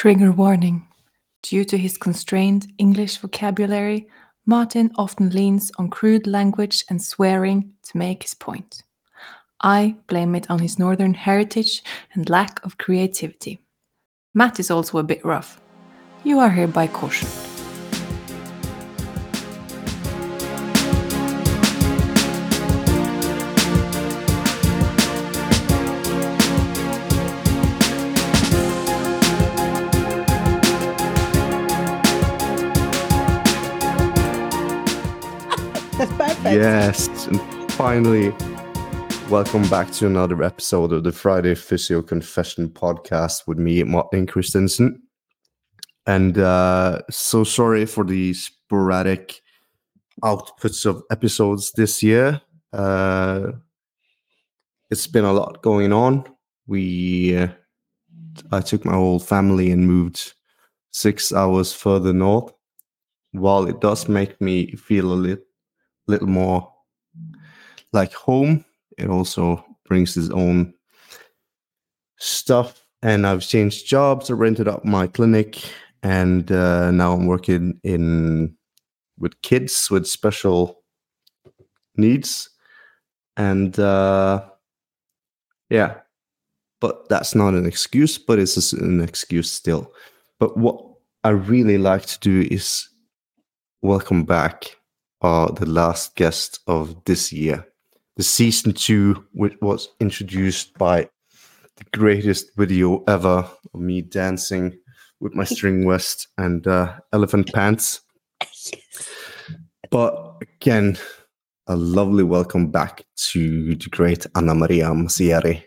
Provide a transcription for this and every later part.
Trigger warning. Due to his constrained English vocabulary, Martin often leans on crude language and swearing to make his point. I blame it on his northern heritage and lack of creativity. Matt is also a bit rough. You are hereby cautioned. Yes, and finally, welcome back to another episode of the Friday Physio Confession podcast with me, Martin Christensen. And uh, so sorry for the sporadic outputs of episodes this year. Uh, it's been a lot going on. We, uh, I took my whole family and moved six hours further north. While it does make me feel a little little more like home. It also brings its own stuff. And I've changed jobs. I rented up my clinic, and uh, now I'm working in with kids with special needs. And uh, yeah, but that's not an excuse. But it's an excuse still. But what I really like to do is welcome back are the last guest of this year. The season two, which was introduced by the greatest video ever of me dancing with my string vest and uh, elephant pants. But again, a lovely welcome back to the great Anna Maria Mazzieri.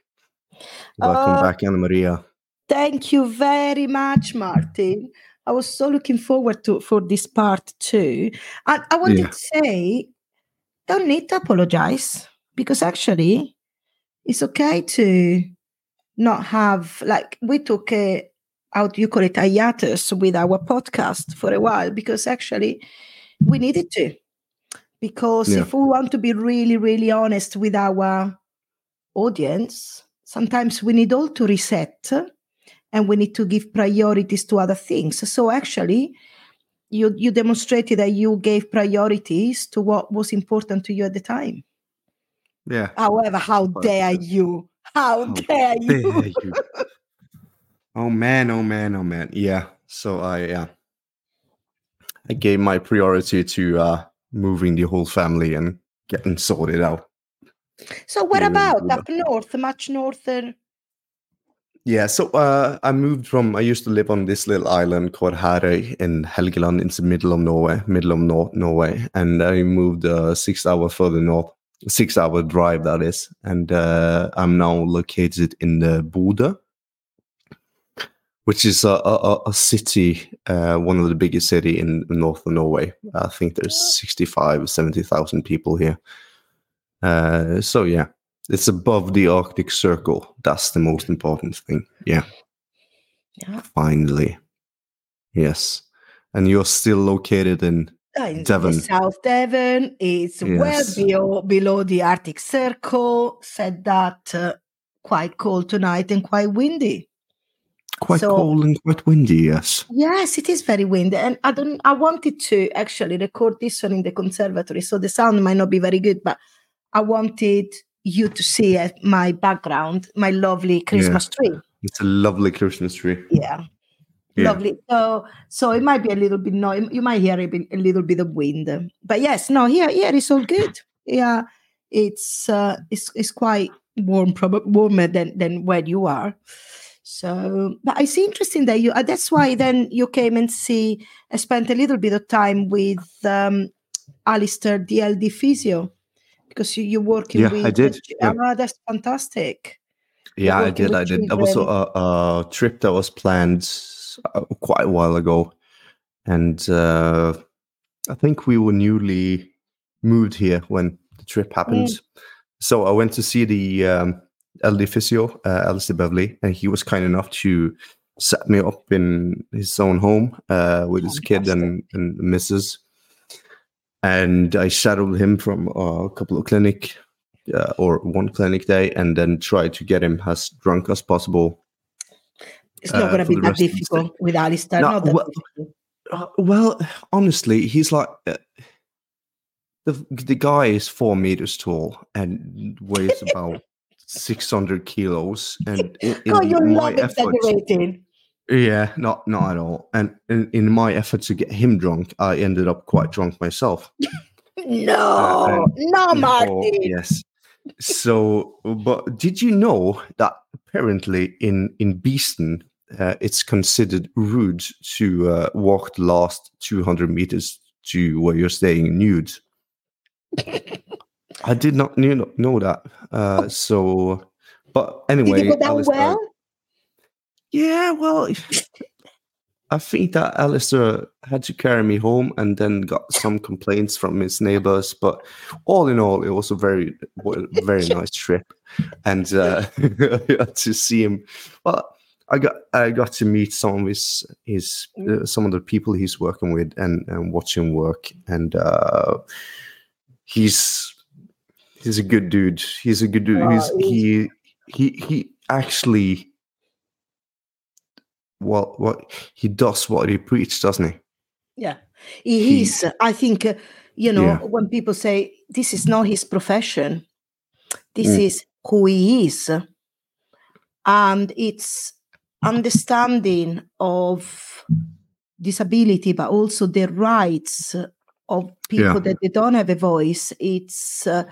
Welcome Oh. back, Anna Maria. Thank you very much, Martin. I was so looking forward to for this part too. And I wanted Yeah. to say, don't need to apologize because actually, it's okay to not have like we took a how do you call it hiatus with our podcast for a while because actually we needed to because Yeah. if we want to be really really honest with our audience sometimes we need all to reset and we need to give priorities to other things so actually you you demonstrated that you gave priorities to what was important to you at the time Yeah. however how dare you how How dare you dare you. Oh man, oh man, oh man. Yeah. So I yeah. I gave my priority to uh moving the whole family and getting sorted out. so what about up north much northern Yeah, so uh I moved from I used to live on this little island called Harøy in Helgeland. In the middle of Norway, middle of North Norway, and I moved uh, six hour further north, six hour drive that is, and uh, I'm now located in the Bodø, which is a, a, a- city, uh, one of the biggest city in north of Norway. I think there's 65, 70,000 people here. Uh, so yeah, it's above the Arctic Circle. That's the most important thing. Yeah, yeah finally. Yes. And you're still located in Uh, Devon. South Devon. It's well below, below the Arctic Circle. Said that uh, quite cold tonight and quite windy. quite So- cold and quite windy, yes. Yes, it is very windy, and I don't. I wanted to actually record this one in the conservatory, so the sound might not be very good, but I wanted you to see uh, my background, my lovely Christmas tree. It's a lovely Christmas tree. Yeah. Yeah. Lovely. So, so it might be a little bit no. You might hear a, bit, a little bit of wind, but yes, no, here, here it's all good. Yeah, it's uh, it's it's quite warm, probably warmer than than where you are. So, but it's interesting that you. Uh, that's why then you came and see. I spent a little bit of time with um, Alistair, the LD physio, because you, you're working Yeah, with. I did, yeah. Ah, that's fantastic. Yeah, I did. I did. That was a, a, trip that was planned uh, quite a while ago, and uh, I think we were newly moved here when the trip happened. So I went to see the um, LD physio, uh, Alistair Beverly, and he was kind enough to set me up in his own home uh, with his kid and, and the missus. And I shadowed him from uh, a couple of clinic uh, or one clinic day, and then tried to get him as drunk as possible It's not uh, going to be that rest of the difficult with Alistair. No, not that well-. Uh, well, honestly, he's like uh, the the guy is four meters tall and weighs about six hundred kilos. And in, in God, you my love effort, exaggerating. Yeah, not not at all. And in, in my effort to get him drunk, I ended up quite drunk myself. No, and- no, Oh, yes. So, but did you know that apparently in in Beeston, uh, it's considered rude to uh, walk the last two hundred meters to where you're staying nude? I did not knew, know that. Uh, so, but anyway, Did you go down Alistair- well? Yeah, well, I think that Alistair had to carry me home and then got some complaints from his neighbors. But all in all, it was a very, very nice trip, and uh, to see him. Well, I got I got to meet some of his his uh, some of the people he's working with and and watch him work, and uh, he's he's a good dude. He's a good dude. He's- he he he actually what what he does what he preaches, doesn't he? Yeah, he, He- is. I think uh, you know Yeah. when people say this is not his profession, this Mm. is who he is, and it's understanding of disability, but also the rights of people Yeah. that they don't have a voice. It's uh,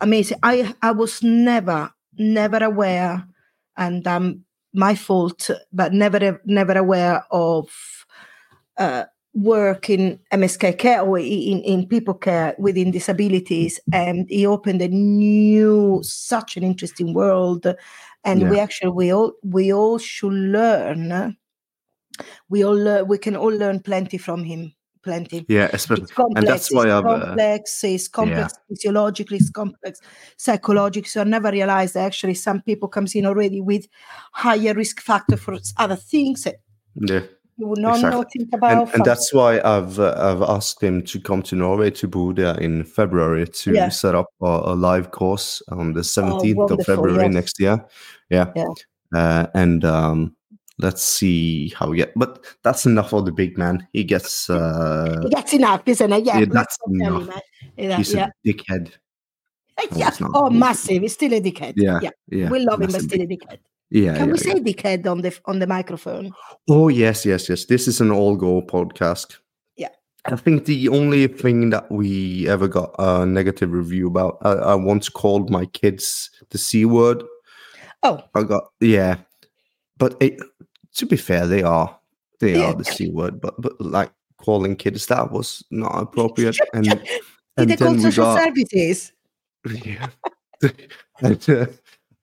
amazing. I I was never never aware, and um, my fault, but never never aware of uh, work in MSK care or in, in people care within disabilities. And he opened a new, such an interesting world. And we actually we all we all should learn. We all lear- we can all learn plenty from him. Plenty. Yeah, especially It's complex. and that's why it's I've uh, complex. It's complex physiologically. It's complex psychologically. So I never realized that actually some people comes in already with higher risk factor for other things that yeah. you would not know think about. and, and that's why I've uh, I've asked him to come to Norway to Bodø in February to Yeah. set up a, a live course on the seventeenth of February yes. next year. Yeah, Yeah. Uh, and um, let's see how we get. But that's enough of the big man. He gets. Uh, He gets enough, isn't it? Yeah, Yeah, that's not tell him, enough. Yeah, he's yeah. a dickhead. yeah. not. Oh, massive! He's still a dickhead. Yeah, yeah. Yeah, we love him, but still a dickhead. Yeah, Can yeah, we say dickhead on the on the microphone? Oh yes, yes, yes. This is an all go podcast. Yeah. I think the only thing that we ever got a negative review about, I, I once called my kids the c word. Oh, I got yeah, but it, to be fair, they are they Yeah. are the c word. But but like calling kids that was not appropriate. And and they call then we social got services? yeah. and uh,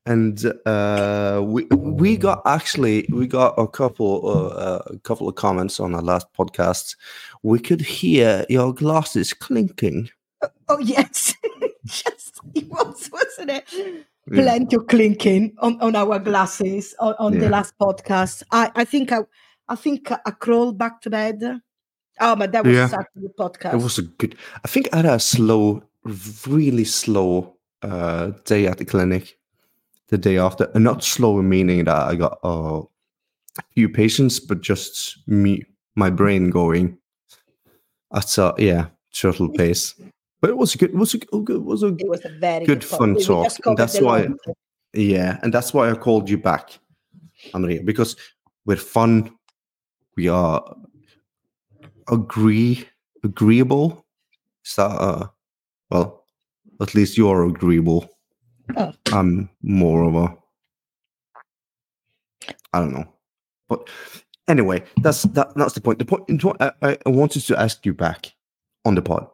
and uh, we we got actually we got a couple uh, a couple of comments on our last podcast. We could hear your glasses clinking. Oh yes, yes, it was, wasn't it? Plenty of clinking on, on our glasses on, on the last podcast. I, I think I I think I crawled back to bed. Oh, but that was Yeah. such a good podcast. It was a good. I think I had a slow, really slow uh, day at the clinic. The day after, and not slow meaning that I got uh, a few patients, but just me, my brain going at a yeah turtle pace. But it was a good. It was a good. It was a it was a very Good good, fun talk, and that's why- long- Yeah, and that's why I called you back, Andrea, because we're fun. We are agree agreeable. Is that uh well, at least you're agreeable. Oh. I'm more of a I don't know. But anyway, that's that, that's the point. The point I I wanted to ask you back on the pod.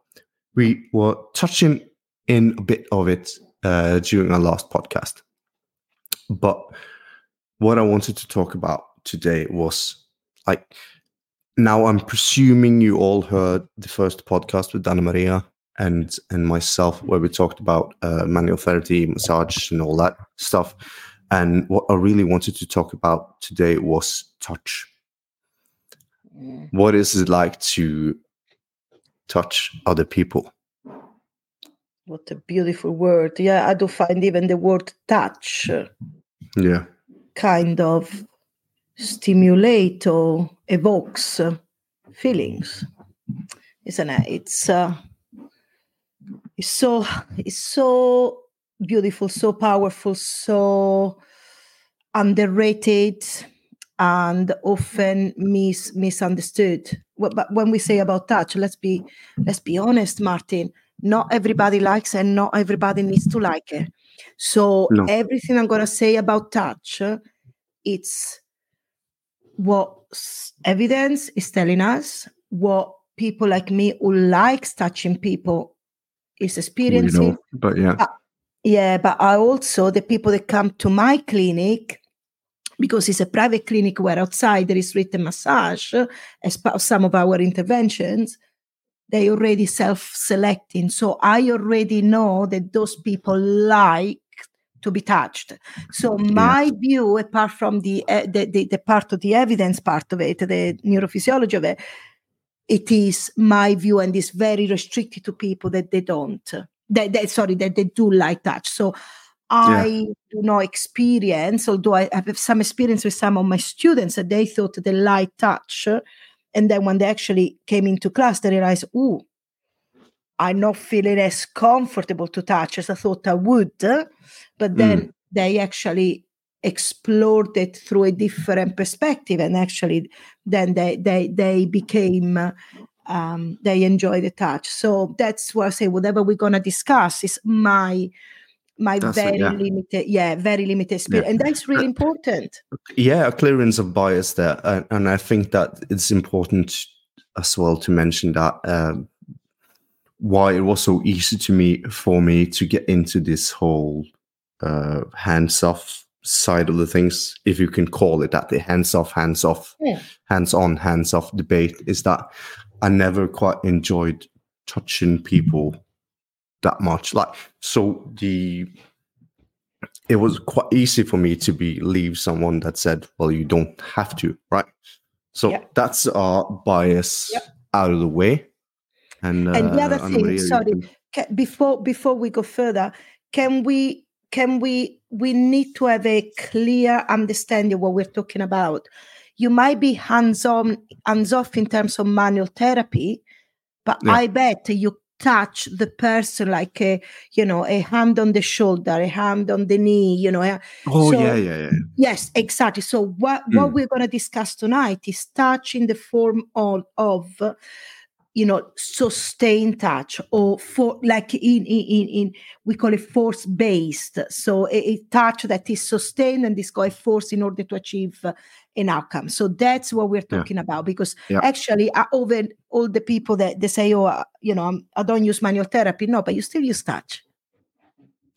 We were touching in a bit of it uh, during our last podcast. But what I wanted to talk about today was like now I'm presuming you all heard the first podcast with Anna Maria and and myself where we talked about uh, manual therapy, massage, and all that stuff. And what I really wanted to talk about today was touch. Mm. What is it like to touch other people? What a beautiful word. Yeah, I do find even the word touch uh, Yeah. kind of stimulate or evokes uh, feelings, isn't it? It's uh, it's so it's so beautiful, so powerful, so underrated and often mis- misunderstood. But when we say about touch, let's be let's be honest, Martin. Not everybody likes and not everybody needs to like it. So No. everything I'm gonna say about touch, it's what evidence is telling us, what people like me who likes touching people is experiencing. know, but yeah, uh, Yeah, but I also the people that come to my clinic because it's a private clinic where outside there is written massage as part of some of our interventions. They already self-selecting, so I already know that those people like to be touched. So my view, apart from the, uh, the, the the part of the evidence part of it, the neurophysiology of it, it is my view and is very restricted to people that they don't that, that sorry that they do like touch so i do not experience although i have some experience with some of my students that they thought the light touch and then when they actually came into class they realized oh i'm not feeling as comfortable to touch as i thought i would. But then they actually explored it through a different perspective and actually then they they they became uh, um, they enjoy the touch. So that's why i say whatever we're going to discuss is my my That's it, very yeah. limited yeah very limited experience and that's really important yeah, a clearance of bias there, and, and I think that it's important as well to mention that um, why it was so easy to me for me to get into this whole uh, hands off side of the things, if you can call it that, the hands off, hands off, Yeah. hands on, hands off debate, is that I never quite enjoyed touching people that much. Like, so the it was quite easy for me to believe someone that said, "Well, you don't have to," right? So Yeah. that's our bias out of the way. And, And the uh, other Anna thing, sorry, can- ca- before before we go further can we can we we need to have a clear understanding of what we're talking about you might be hands on hands off in terms of manual therapy but Yeah. i bet you touch the person like a you know a hand on the shoulder a hand on the knee you know oh so- yeah, yeah, yeah. Yes, exactly. So what what Mm. we're going to discuss tonight is touch in the form of, of you know, sustained touch or for like in in in, we call it force based. So a, a touch that is sustained and is a force in order to achieve uh, an outcome. So that's what we're Yeah. talking about because Yeah. actually uh, over all the people that they say, oh, uh, you know, I'm, I don't use manual therapy. No, but you still use touch.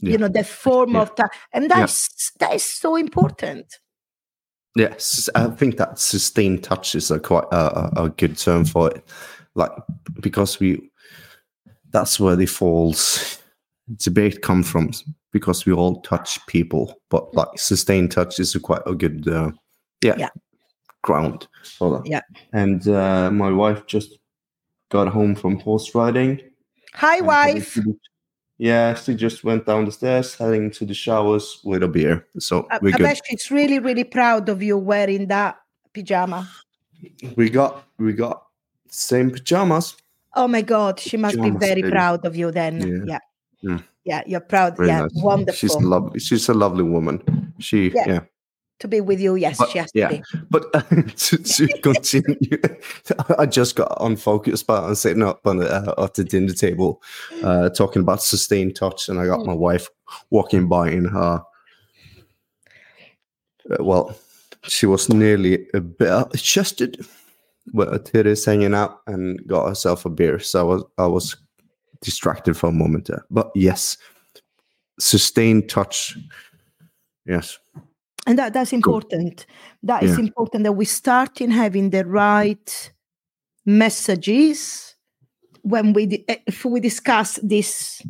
Yeah. You know, the form Yeah. of touch, and that's that is so important. Yes, I think that sustained touch is a quite a good term for it. Like because we, that's where the false debate come from. Because we all touch people, but like sustained touch is a quite a good, uh, yeah, Yeah. ground for that. Yeah. And uh, my wife just got home from horse riding. Hi, wife. Yeah, she just went down the stairs, heading to the showers with a beer. So I, we're I good. bet she's really, really proud of you wearing that pajama. We got we got same pajamas. Oh my God, she must Pajamas, be very baby. proud of you then. Yeah. Yeah. Yeah, Yeah. you're proud. Very yeah, nice. wonderful. She's lovely. She's a lovely woman. She Yeah. yeah. to be with you, yes, But- she has yeah. to be. But to, to continue, I just got unfocused by I'm sitting up on the, uh, at the dinner table, uh, talking about sustained touch, and I got Mm. my wife walking by in her. uh, well, she was nearly a bit chested, with her titties hanging out, and got herself a beer. So I was I was distracted for a moment there. But yes, sustained touch. Yes. And that, that's important. That is Yeah. important that we start in having the right messages when we eh, if we discuss this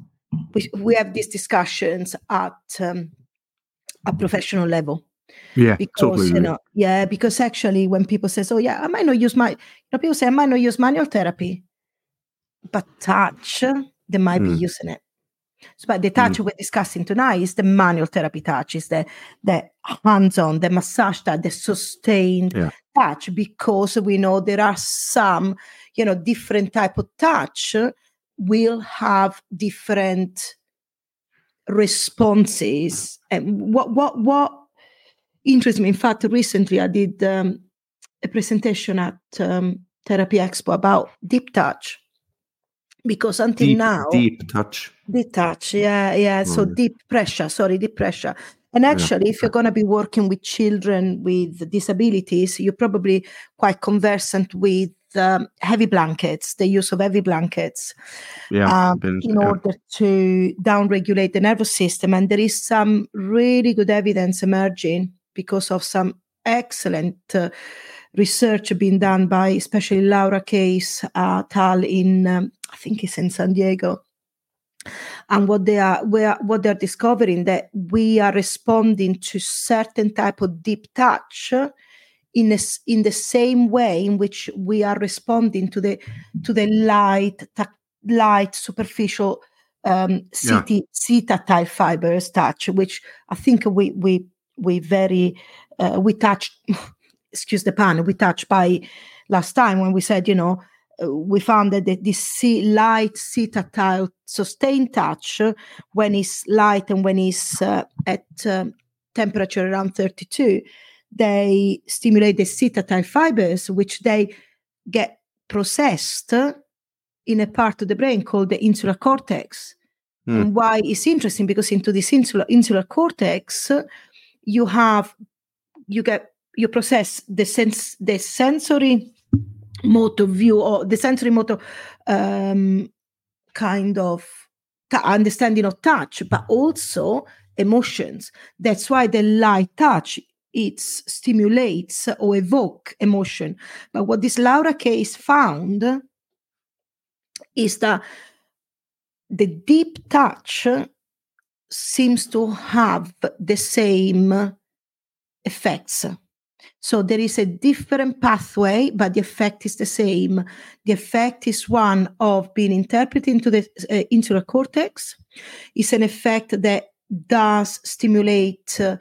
we, we have these discussions at um, a professional level Yeah. because you know yeah because actually when people says oh yeah i might not use my you know people say i might not use manual therapy but touch they might be Mm. using it So, but the touch we're discussing tonight is the manual therapy touch, is the the hands-on, the massage touch, the sustained Yeah. touch, because we know there are some, you know, different type of touch will have different responses. And what what what interests me, in fact, recently I did um, a presentation at um, Therapy Expo about deep touch. Because until Deep, now, deep touch. Deep touch, yeah, yeah. So Mm. deep pressure, sorry, deep pressure. And actually, if you're going to be working with children with disabilities, you're probably quite conversant with um, heavy blankets, the use of heavy blankets Yeah. um, been- in yeah. order to downregulate the nervous system. And there is some really good evidence emerging because of some excellent uh, research being done by especially Laura Case uh, Tal in, um, I think it's in San Diego. And what they are, are, what they're discovering that we are responding to certain type of deep touch in a in the same way in which we are responding to the to the light, light, superficial um, Yeah. CT, C tactile fibers touch, which I think we we we very uh, we touched. excuse the pun. We touched by last time when we said, you know, uh, we found that this C, light tactile sustained touch when it's light and when it's uh, at um, temperature around 32 they stimulate the tactile fibers which they get processed in a part of the brain called the insular cortex Hmm. and why it's interesting because into this insular insular cortex you have you get you process the sense the sensory motor view or the sensory motor um, kind of ta- understanding of touch, but also emotions. That's why the light touch it stimulates or evoke emotion. But what this Laura case found is that the deep touch seems to have the same effects. So there is a different pathway, but the effect is the same. The effect is one of being interpreted into the uh, insular cortex. It's an effect that does stimulate uh,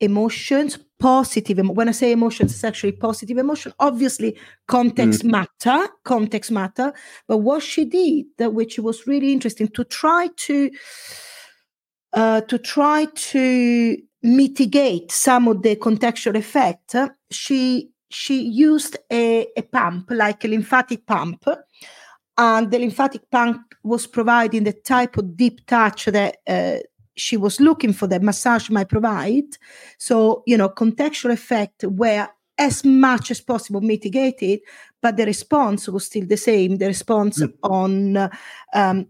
emotions, positive. emo- When I say emotions, it's actually positive emotion. Obviously, context matter, context matter. But what she did, that which was really interesting, to try to uh, to try to mitigate some of the contextual effect, she she used a, a pump like a lymphatic pump, and the lymphatic pump was providing the type of deep touch that uh, she was looking for that massage might provide. So you know, contextual effect were as much as possible mitigated, but the response was still the same. The response on uh, um,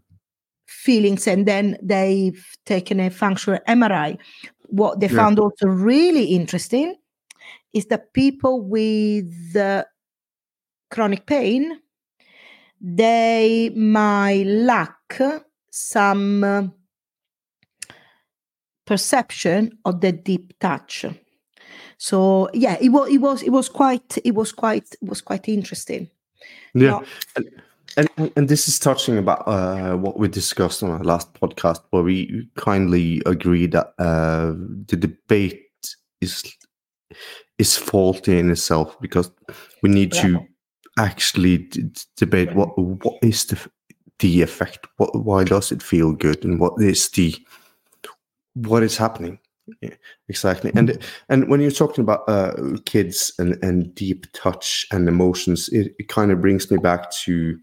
feelings, and then they've taken a functional MRI. What they Yeah. found also really interesting is that people with uh, chronic pain they might lack some uh, perception of the deep touch. So yeah, it was it was it was quite it was quite it was quite interesting. Yeah. Now- And, and this is touching about uh, what we discussed on our last podcast, where we kindly agree that uh, the debate is is faulty in itself because we need to actually d- debate what what is the the effect, what why does it feel good, and what is the what is happening? Yeah, exactly. And and when you're talking about uh, kids and and deep touch and emotions it, it kind of brings me back to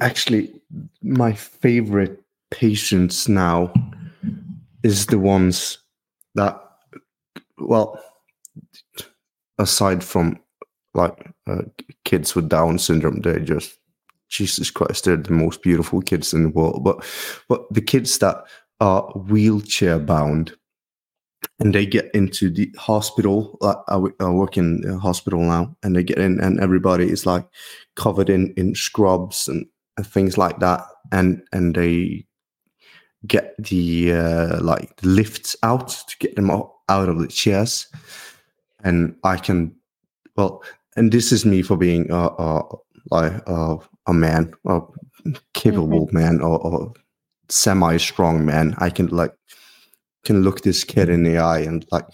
actually my favorite patients now is the ones that well aside from like uh, kids with down syndrome they just jesus christ they're the most beautiful kids in the world. But but the kids that are wheelchair bound and they get into the hospital I, work in a hospital now and they get in and everybody is like covered in in scrubs and, and things like that and and they get the uh, like the lifts out to get them out, of the chairs. And i can well and this is me for being a, a like uh, a man, a capable man, or, or semi-strong man, I can like can look this kid in the eye and like,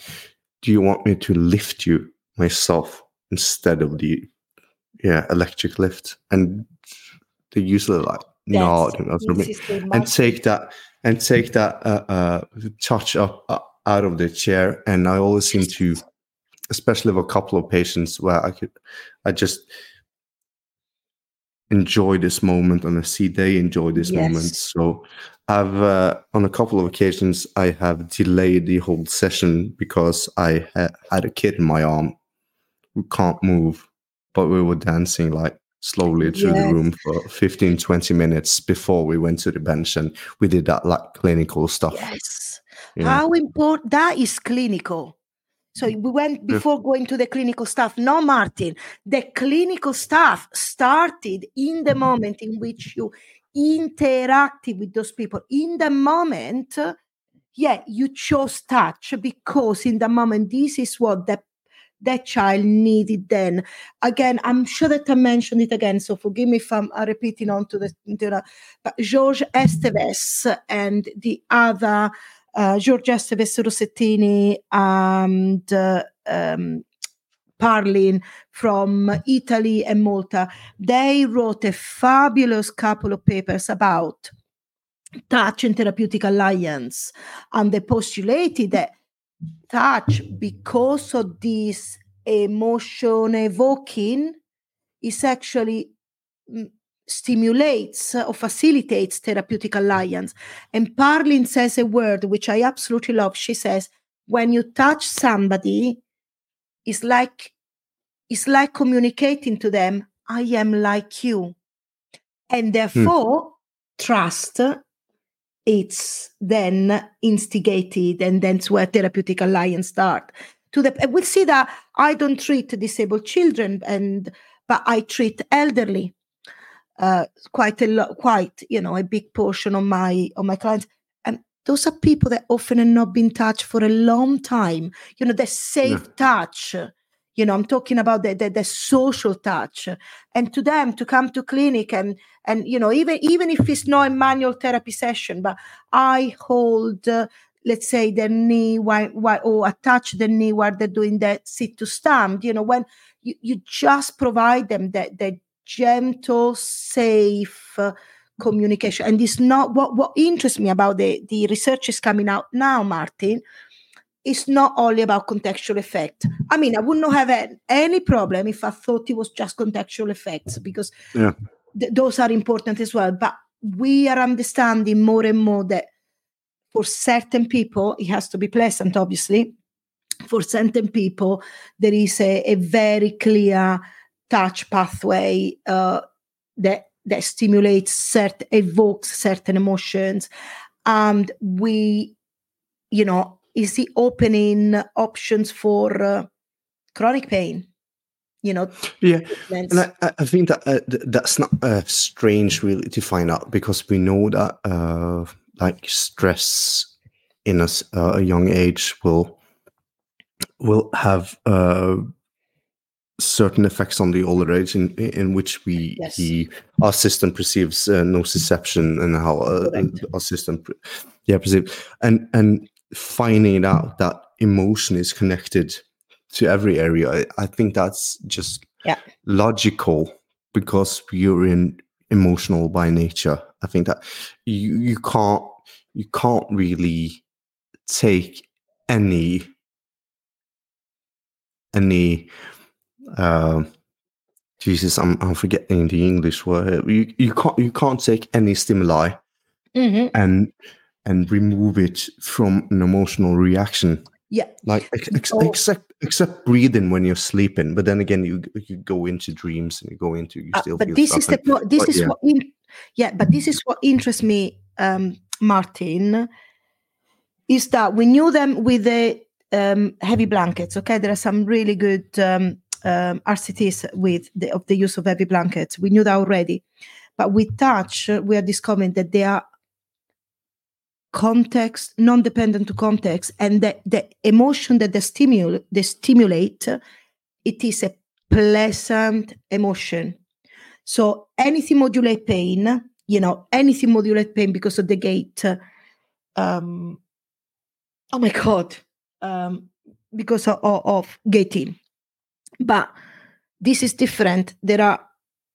do you want me to lift you myself instead of the yeah electric lift? And they usually like nod and, also This is the and take that and take that uh, uh, touch up uh, out of the chair. And I always seem to, especially with a couple of patients where I could, I just enjoy this moment and I see they enjoy this moment. So I've uh, on a couple of occasions I have delayed the whole session because I ha- had a kid in my arm who can't move, but we were dancing like slowly through the room for 15 20 minutes before we went to the bench and we did that like clinical stuff Yes. How important that is clinical. So we went before going to the clinical stuff. No, Martin, the clinical stuff started in the moment in which you interacted with those people. In the moment, yeah, you chose touch because in the moment, this is what the that child needed then. Again, I'm sure that I mentioned it again, so forgive me if I'm uh, repeating on to the, to the but Jorge Esteves and the other uh, Esteves Rossettini and uh, um, Parlin from Italy and Malta, they wrote a fabulous couple of papers about touch and therapeutic alliance. And they postulated that touch, because of this emotion evoking, is actually mm, stimulates uh, or facilitates therapeutic alliance. And Parlin says a word which I absolutely love. She says, when you touch somebody, it's like it's like communicating to them, I am like you. And hmm. therefore, trust it's then instigated and that's where therapeutic alliance start to the we'll see that i don't treat disabled children and but i treat elderly uh, quite a lot quite you know a big portion of my of my clients. And those are people that often have not been touched for a long time. You know the safe touch. You know i'm talking about the, the the social touch. And to them to come to clinic and and you know even even if it's not a manual therapy session but i hold uh, let's say their knee while, while or attach the knee while they're doing that sit to stand. You know when you, you just provide them that that gentle safe uh, communication. And it's not what what interests me about the the research is coming out now martin it's not only about contextual effect. I mean i would not have had any problem if i thought it was just contextual effects because Yeah. th- those are important as well. But we are understanding more and more that for certain people it has to be pleasant obviously. For certain people there is a, a very clear touch pathway uh, that that stimulates certain evokes certain emotions and we you know is the opening options for uh, chronic pain you know yeah treatments. And I, I- think that uh, th- that's not uh, strange, really, to find out because we know that uh, like stress in a, uh, a young age will will have uh, certain effects on the older age, in in which we Yes. the our system perceives uh, nociception and how uh, our system yeah perceive and and finding out that emotion is connected to every area. I, I think that's just Yeah. logical because you're in emotional by nature. I think that you you can't you can't really take any any uh, Jesus, I'm I'm forgetting the English word. You you can't you can't take any stimuli Mhm. and and remove it from an emotional reaction yeah like ex- ex- Oh. except except breathing when you're sleeping but then again you you go into dreams and you go into you Uh, still but feel this is the and- po- this but is yeah. what in, yeah but this is what interests me um martin is that we knew them with the um, heavy blankets okay there are some really good um, um, rcts with the of the use of heavy blankets we knew that already but with touch uh, we are discovering that they are context non-dependent to context and the, the emotion that they stimulate they stimulate it is a pleasant emotion So anything modulate pain, you know, anything modulate pain because of the gait. Um, oh my god, um, because of, of gating. But this is different. There are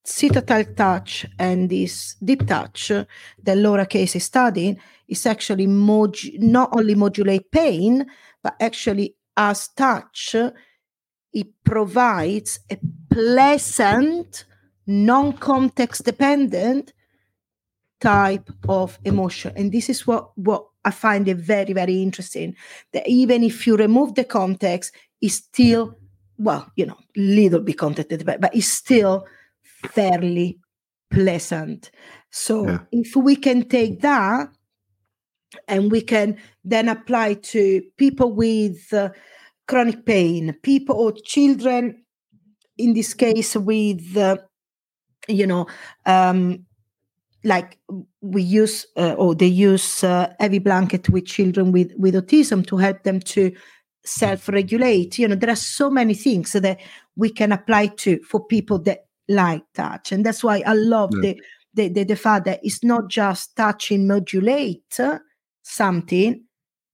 C tactile touch and this deep touch that Laura Case is studying is actually modu- not only modulate pain, but actually as touch, it provides a pleasant, non-context dependent type of emotion. And this is what, what I find it very, very interesting. That even if you remove the context, it's still, well, you know, little bit context, but it's still fairly pleasant. So yeah. if we can take that and we can then apply to people with uh, chronic pain, people or children, in this case with, uh, you know, um, like we use uh, or they use uh, heavy blanket with children with with autism to help them to self-regulate you know there are so many things that we can apply to for people that like touch. And that's why i love yeah. the, the, the the fact that it's not just touching modulate something.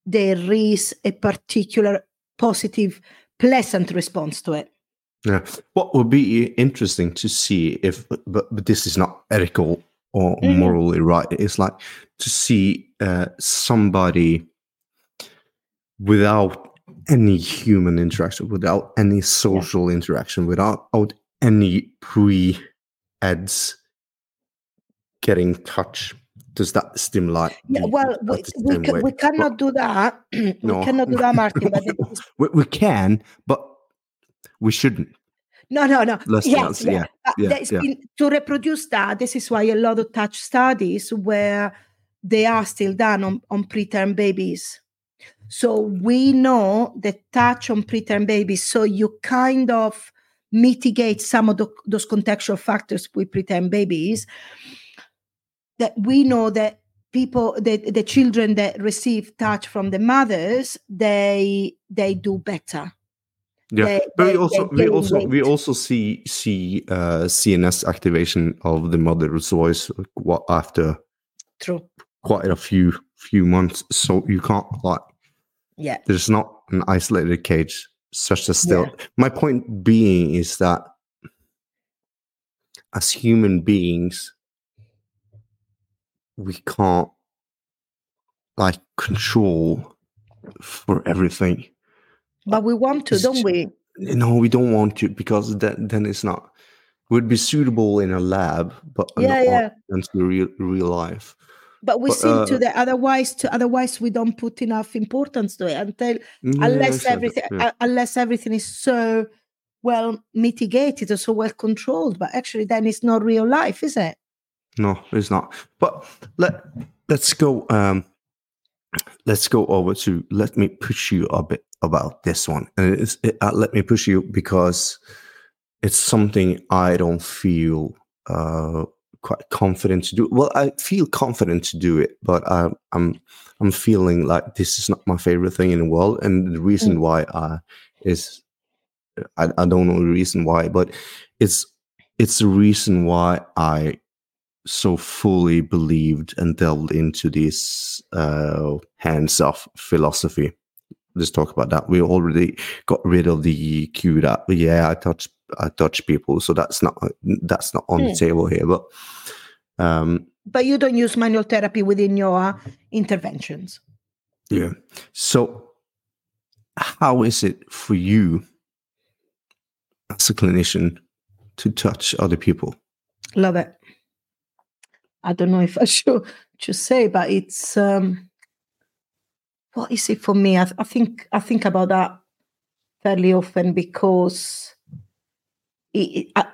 There is a particular positive pleasant response to it. Yeah. What would be interesting to see if but, but this is not ethical or mm-hmm. morally right. It's like to see uh, somebody without any human interaction without any social yeah. interaction without any pre ads getting touch does that stimulate yeah well we, we, ca- we, cannot but, do that no. we cannot do that martin but we, we can but we shouldn't no no no Less yes, yeah, uh, yeah, yeah. Been, to reproduce that this is why a lot of touch studies where they are still done on, on preterm babies so we know the touch on preterm babies so you kind of mitigate some of the, those contextual factors with preterm babies that we know that people the, the children that receive touch from the mothers they they do better. Yeah they, but they, we also we also weight. we also see see uh cns activation of the mother's voice after true. quite a few few months. So you can't like yeah there's not an isolated cage such as still. Yeah. My point being is that as human beings, we can't like control for everything. But we want to, it's don't we? No, we don't want to because then then it's not would be suitable in a lab, but yeah, yeah. into real real life but we but, seem uh, to that otherwise to otherwise we don't put enough importance to it until yeah, unless everything yeah. unless everything is so well mitigated or so well controlled. But actually then it's not real life is it? No it's not. But let let's go um let's go over to let me push you a bit about this one. And it's it, uh, let me push you because it's something i don't feel uh quite confident to do. Well, I feel confident to do it, but I, I'm I'm feeling like this is not my favorite thing in the world, and the reason mm. why I is I, I don't know the reason why, but it's it's the reason why I so fully believed and delved into this uh, hands-off philosophy. Let's talk about that. We already got rid of the cue that yeah, I touch I touch people, so that's not that's not on mm. the hmm. table here. But um, but you don't use manual therapy within your interventions. Yeah. So, how is it for you as a clinician to touch other people? Love it. I don't know if I should should say, but it's um, what is it for me? I, th- I think I think about that fairly often because it, I,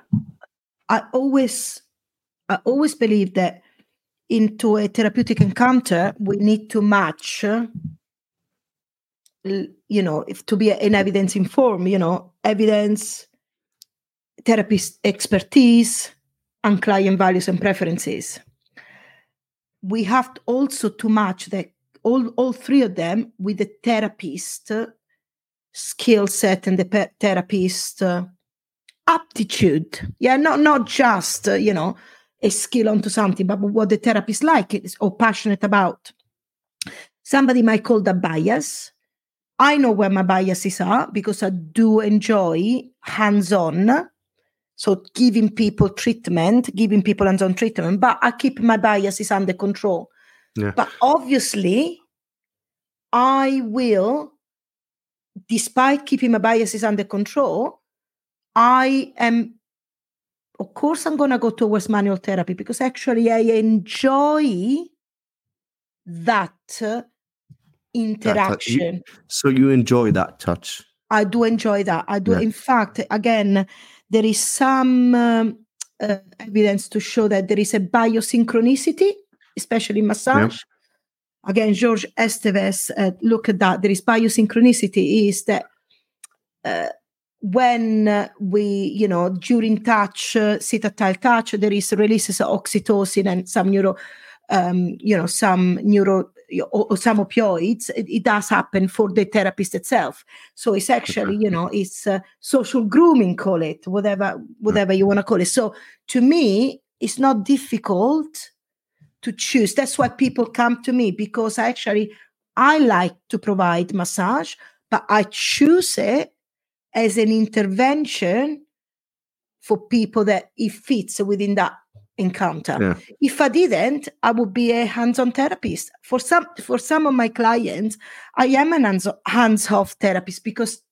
I always I always believe that into a therapeutic encounter, we need to match, you know, if to be an evidence informed, you know, evidence, therapist expertise, and client values and preferences. We have to also to match the all, all three of them with the therapist skill set and the therapist uh, aptitude. Yeah, not not just uh, you know a skill onto something, but what the therapist like is or passionate about. Somebody might call that bias. I know where my biases are because I do enjoy hands-on. So giving people treatment, giving people hands-on treatment, but I keep my biases under control. Yeah. But obviously, I will, despite keeping my biases under control, I am, of course, I'm going to go towards manual therapy because actually I enjoy that uh, interaction. So you enjoy that touch. I do enjoy that. I do. Yeah. In fact, again, there is some um, uh, evidence to show that there is a biosynchronicity, especially in massage. Again, Jorge Esteves uh, look at that. There is biosynchronicity. Is that uh, when uh, we, you know, during touch, uh, C tactile touch, there is releases of oxytocin and some neuro, um, you know, some neuro or, or some opioids. It, it does happen for the therapist itself. So it's actually, you know, it's uh, social grooming, call it whatever, whatever you want to call it. So to me, it's not difficult to choose. That's why people come to me because actually I like to provide massage, but I choose it as an intervention for people that it fits within that encounter. Yeah. If I didn't, I would be a hands-on therapist. For some for some of my clients, I am an hands- hands-off therapist because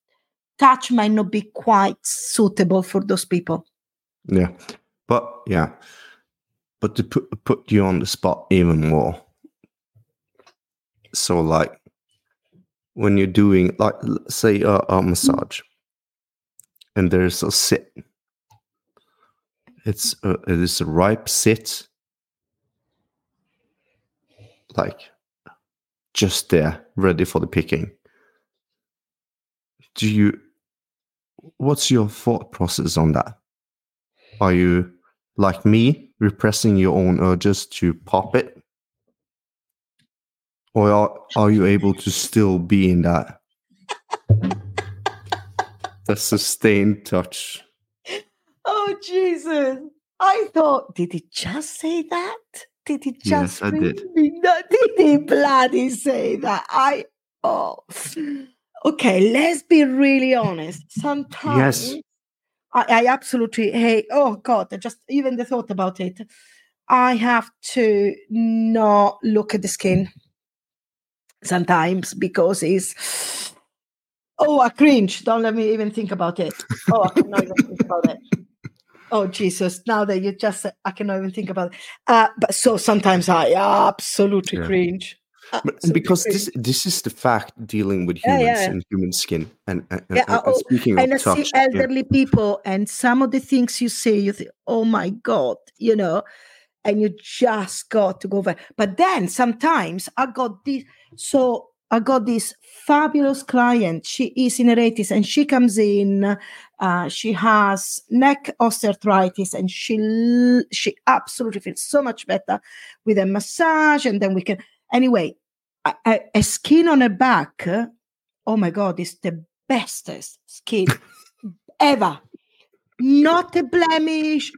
touch might not be quite suitable for those people. Yeah. But yeah. But to put put you on the spot even more. So like when you're doing like say a, a massage and there's a sit. It's a, it is a ripe sit. Like just there, ready for the picking. Do you what's your thought process on that? Are you like me, repressing your own urges to pop it? Or are, are you able to still be in that? The sustained touch. Oh Jesus! I thought, did he just say that? Did he Yes, just I did. not- Did he bloody say that? I oh. Okay, let's be really honest. Sometimes I, I absolutely hate. Oh God, I just even the thought about it. I have to not look at the skin sometimes because it's oh I cringe. Don't let me even think about it. Oh, I cannot even think about it. Oh Jesus! Now that you just said, I cannot even think about it. Uh, but so sometimes I absolutely Yeah. cringe. But, Absolutely because cringe. this this is the fact dealing with humans yeah. and human skin and, and, Yeah, and- and speaking and I touch, see yeah. elderly people and some of the things you say, you think, oh my God, you know, and you just got to go over. But then sometimes I got this, so I got this fabulous client. She is in her 80s and she comes in, uh, she has neck osteoarthritis and she she absolutely feels so much better with a massage. And then we can, anyway, a, a- skin on her back, oh my God, is the bestest skin ever. Not a blemish,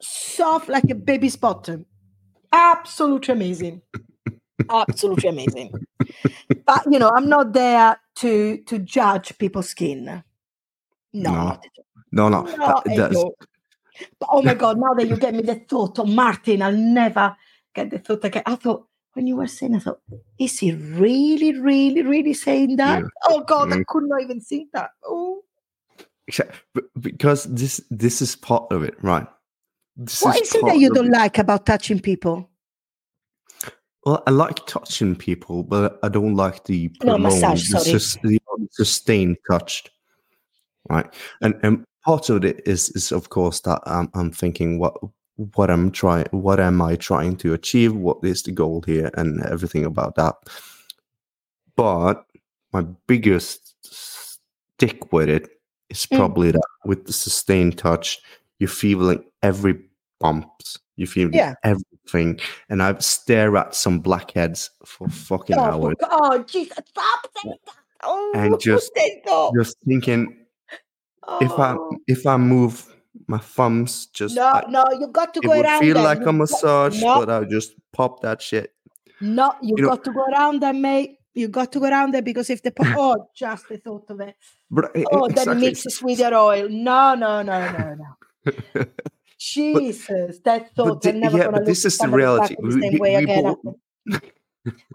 soft like a baby's bottom. Absolutely amazing. Absolutely amazing. But you know, I'm not there to to judge people's skin. No, No, no, no, that- at that's- all. But oh my god, now that you get me the thought of Martin, I'll never get the thought again. I thought when you were saying, I thought, is he really, really, really saying that? Yeah. Oh god, I Mm. could not even think that. Oh. Because this this is part of it, right? This What is it that you don't like about touching people? Well, I like touching people, but I don't like the No, prolonged, massage, the, sorry. the sustained touch, right? And and part of it is is of course that I'm I'm thinking what what I'm trying, what am I trying to achieve? What is the goal here, and everything about that. But my biggest stick with it is Mm. probably that with the sustained touch, you're feeling every bumps, you feel Yeah. Everything, and I've stared at some blackheads for fucking Oh, hours, oh Jesus, stop saying that. Oh, And just- just thinking, if I Oh. if I move my thumbs, just no, I- no, you got to go would around feel them. like You a massage, no. but I'll just pop that shit. No, you, You know- got to go around them, mate. You got to go around there because if the po- oh, just the thought of it. But Oh, then it exactly. mixes with your oil. No, no, no, no, no. Jesus, that thought. I'm never yeah, but this is the reality. the We- same we- way we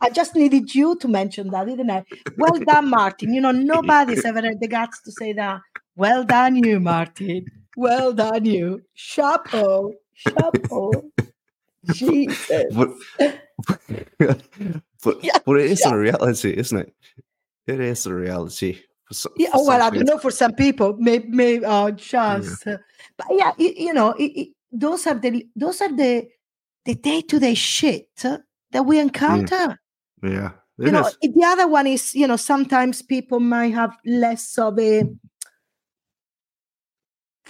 I just needed you to mention that, didn't I? Well done, Martin. You know, nobody's ever had the guts to say that. Well done, you, Martin. Well done, you. Chapeau. Chapeau. Jesus. but, but, Yeah, but it is yeah. a reality, isn't it? It is a reality. So, Yeah, oh, well, I don't know for some people, maybe, maybe oh, just, uh, but yeah, you, you know, it, it, those are the those are the the day to day shit uh, that we encounter. Yeah, You it know, is. it- the other one is, you know, sometimes people might have less of a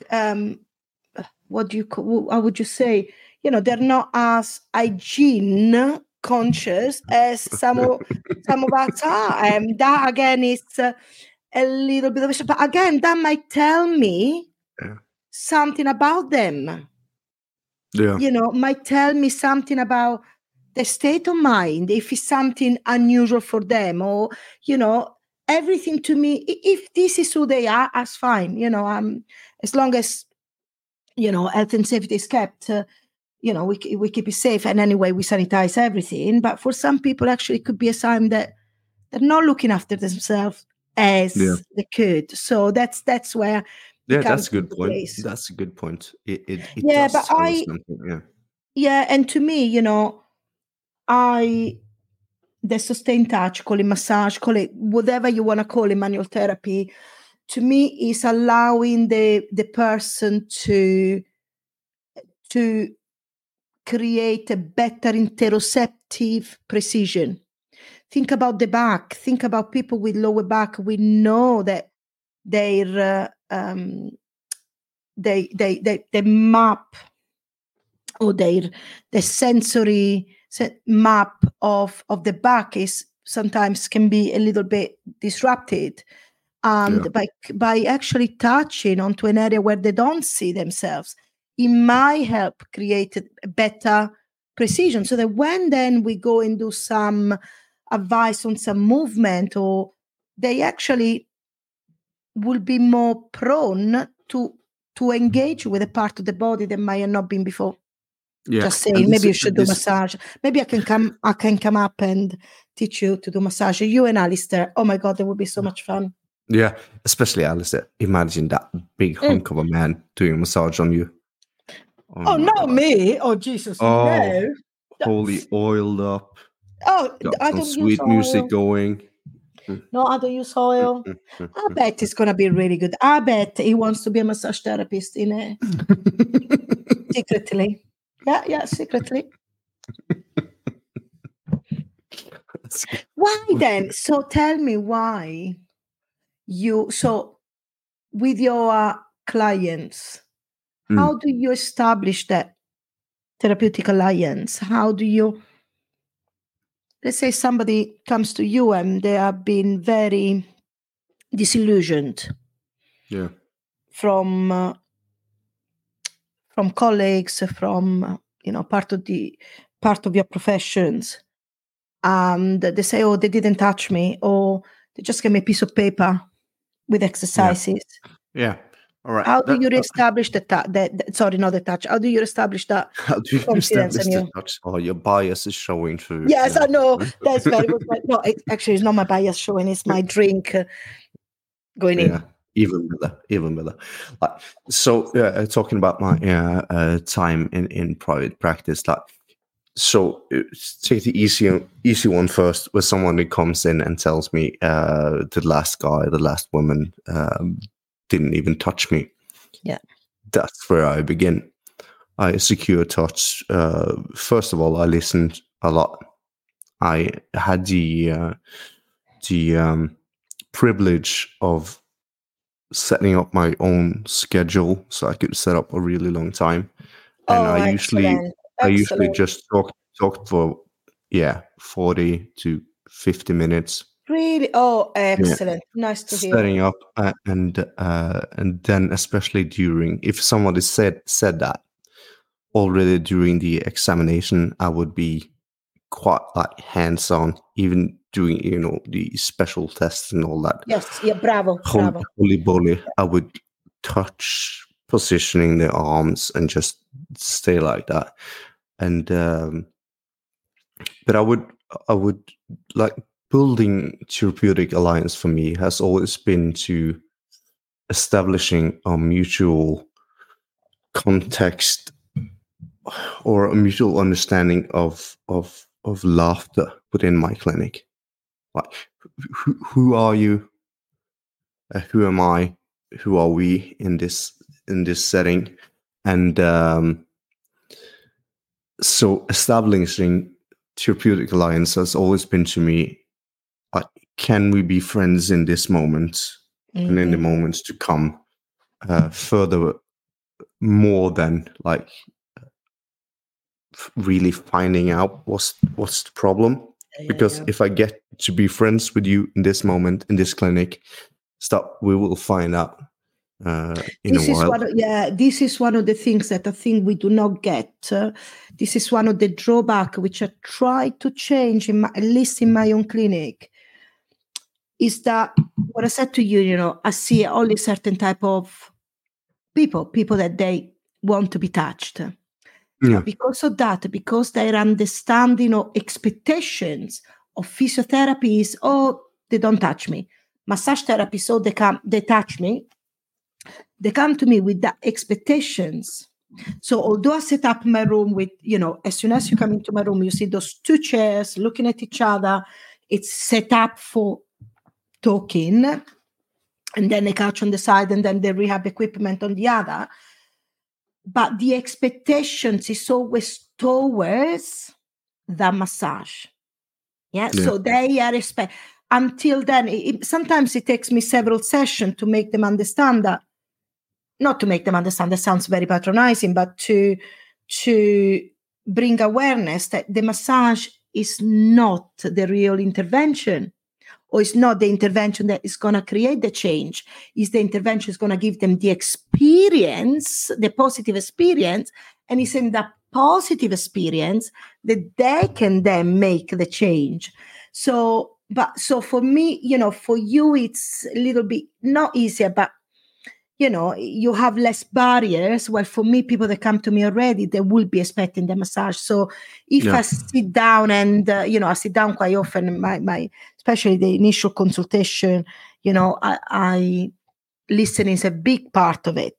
um, what do you call? How would you say? You know, they're not as hygiene conscious as some of some of us are. And that again is uh, a little bit of a but again, that might tell me Yeah. something about them. Yeah, You know, might tell me something about the state of mind, if it's something unusual for them, or you know, everything to me, if this is who they are, that's fine. You know, um, as long as you know health and safety is kept. Uh, you know, we we keep it safe, and anyway, we sanitize everything. But for some people, actually, it could be a sign that they're not looking after themselves as Yeah. they could. So that's that's where yeah, that's a good point. place. That's a good point. It, it, it Yeah, but I- yeah. yeah and to me you know i the sustained touch call it massage call it whatever you want to call it manual therapy to me is allowing the the person to to create a better interoceptive precision think about the back. Think about people with lower back. We know that their uh, um, they, they they they map or their the sensory se- map of of the back is sometimes can be a little bit disrupted and Yeah. by by actually touching onto an area where they don't see themselves. It might help create a better precision so that when then we go and do some advice on some movement or they actually will be more prone to to engage with a part of the body that might have not been before Yeah. just saying maybe you should do this- massage maybe i can come i can come up and teach you to do massage you and alistair oh my god that would be so much fun Yeah, especially Alistair. Imagine that big Mm. hunk of a man doing a massage on you. oh, my no God. me oh jesus Oh, no Wholly oiled up. Oh Got i don't sweet use music oil. going. no i don't use oil i bet it's gonna be really good i bet he wants to be a massage therapist in a secretly yeah yeah secretly Why then? So tell me why you so with your uh, clients, Mm. how do you establish that therapeutic alliance? How do you let's say somebody comes to you and they have been very disillusioned yeah. from uh, from colleagues from you know part of the part of your professions and they say oh they didn't touch me or they just gave me a piece of paper with exercises Yeah. All right. how do That- you establish the touch sorry not the touch how do you establish that How do you confidence establish in the you? touch? Oh, your bias is showing through. yes yeah. i know that's very good no it, actually it's not my bias showing it's my drink uh, going in even better, even better. Like, so, yeah, uh, talking about my uh, uh, time in in private practice, like, so uh, take the easy easy one first. With someone who comes in and tells me uh, the last guy, the last woman, um, didn't even touch me. Yeah. that's where I begin. I secure touch. Uh, first of all, I listened a lot. I had the uh, the um, privilege of setting up my own schedule so I could set up a really long time. And oh, I usually excellent, I usually just talk talk for yeah, 40 to 50 minutes Really? Oh, excellent. Nice to hear. setting up uh, and uh, and then especially during if somebody said said that already during the examination i would be quite like hands on even doing you know the special tests and all that Yes, yeah, bravo, holy, bravo. holy moly i would touch positioning the arms and just stay like that and um but i would i would like building therapeutic alliance for me has always been to establishing a mutual context or a mutual understanding of of of laughter within my clinic. Like who, who are you? Uh, who am i? Who are we in this in this setting? And um so establishing therapeutic alliance has always been to me can we be friends in this moment and in the Mhm. moments to come uh, further more than like really finding out what's what's the problem? Yeah, because yeah. if i get to be friends with you in this moment in this clinic stop we will find out uh, in this a is one of, yeah this is one of the things that i think we do not get. Uh, this is one of the drawback which i try to change in my, at least in my own clinic is that what i said to you you know i see only certain type of people people that they want to be touched Yeah. Because of that because their understanding or expectations of physiotherapy is oh they don't touch me massage therapy so oh, they come they touch me they come to me with the expectations. So although I set up my room with, you know, as soon as you come into my room, you see those two chairs looking at each other. It's set up for talking, and then a couch on the side, and then the rehab equipment on the other. But the expectations is always towards the massage. Yeah. Yeah. So they are expect until then. It, sometimes it takes me several sessions to make them understand that not to make them understand that sounds very patronizing but to to bring awareness that the massage is not the real intervention or it's not the intervention that is going to create the change is the intervention is going to give them the experience the positive experience and it's in that positive experience that they can then make the change. So but so for me you know for you it's a little bit not easier but you know you have less barriers well for me people that come to me already they will be expecting the massage so if Yeah. i sit down and uh, you know i sit down quite often my my especially the initial consultation you know i, I listening is a big part of it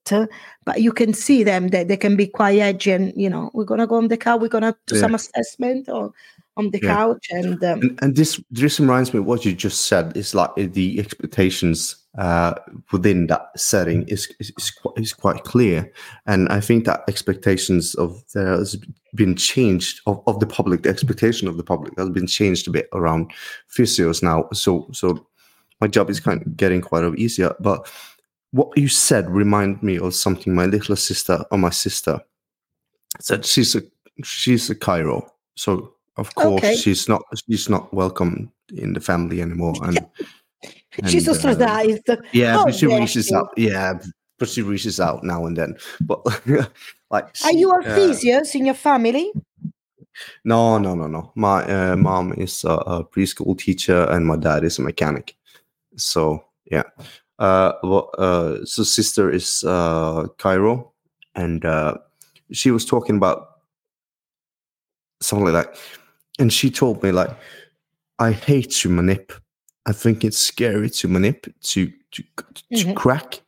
but you can see them that they can be quite edgy and you know we're gonna go on the car we're gonna do Yeah. some assessment or on the Yeah. couch and um, and, and this this reminds me of what you just said. Is like uh, the expectations uh, within that setting is is, is, quite, is quite clear. And i think that expectations of there has been changed of, of the public the expectation of the public has been changed a bit around physios now. So so my job is kind of getting quite a bit easier. But what you said remind me of something my little sister or my sister said. She's a she's a chiro. So of course Okay. she's not she's not welcome in the family anymore and she's and, uh, ostracized yeah Oh, but she reaches you. out yeah but she reaches out now and then but like are you a uh, in your family? No no no no. My uh, mom is a, a preschool teacher and my dad is a mechanic. So yeah. Uh well, uh so sister is uh chiro and uh she was talking about something like that and she told me like i hate to manip i think it's scary to manip to to, to Mhm. crack.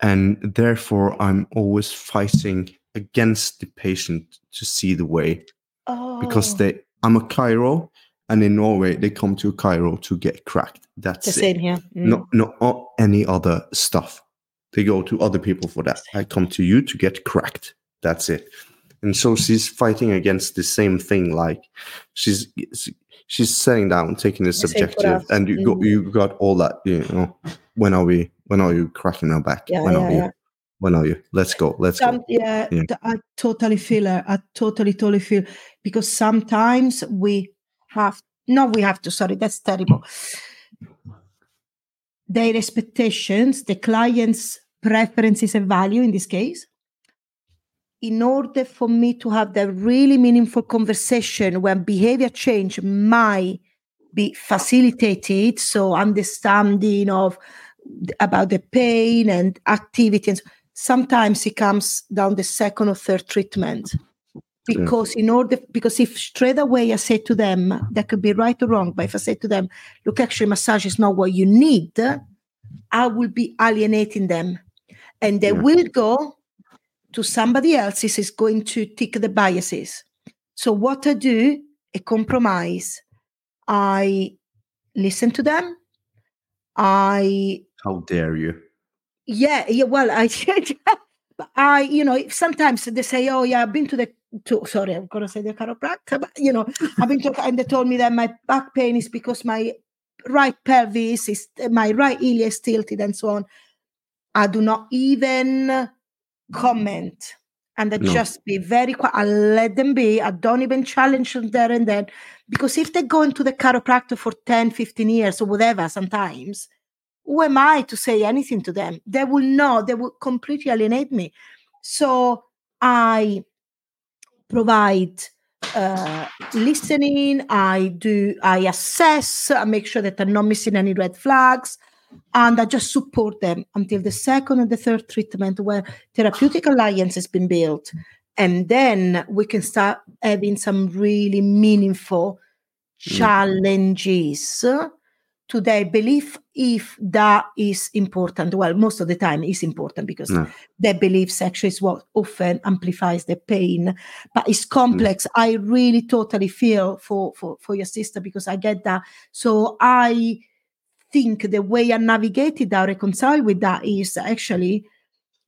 And therefore i'm always fighting against the patient to see the way. Oh. because they i'm a chiro and in norway they come to chiro to get cracked. That's the it. same here. Mm. not not any other stuff. They go to other people for that. I come to you to get cracked. That's it and so she's fighting against the same thing like she's she's sitting down taking the same subjective and you got Mhm. you got all that you know when are we when are you cracking our back Yeah, when yeah, are you yeah. when are you let's go let's Some, go yeah, Yeah. I totally feel it. I totally, totally feel because sometimes we have no we have to sorry that's terrible their expectations the client's preferences and value in this case in order for me to have that really meaningful conversation when behavior change might be facilitated. So understanding of about the pain and activity and sometimes it comes down the second or third treatment. Because in order because if straight away i say to them that could be right or wrong but if i say to them look actually massage is not what you need i will be alienating them. And they Yeah. will go to somebody else is going to tick the biases so what i do a compromise i listen to them i How dare you? yeah, yeah. Well, I, I, you know, sometimes they say, "Oh, yeah, I've been to the to." Sorry, I'm gonna say the chiropractor, but you know, I've been to, and they told me that my back pain is because my right pelvis is my right iliac is tilted, and so on. I do not even comment, and No. just be very quiet. I let them be. I don't even challenge them there and then, because if they go into the chiropractor for 10, 15 years or whatever, sometimes who am I to say anything to them? They will know, they will completely alienate me. So I provide uh, listening, I do, I assess, I make sure that I'm not missing any red flags, and I just support them until the second and the third treatment where therapeutic alliance has been built. And then we can start having some really meaningful mm. challenges to their belief if that is important. Well, most of the time is important because No. their beliefs actually is what often amplifies the pain. But it's complex. Mm. I really totally feel for, for, for your sister because I get that. So I think the way I navigated, I reconcile with that is actually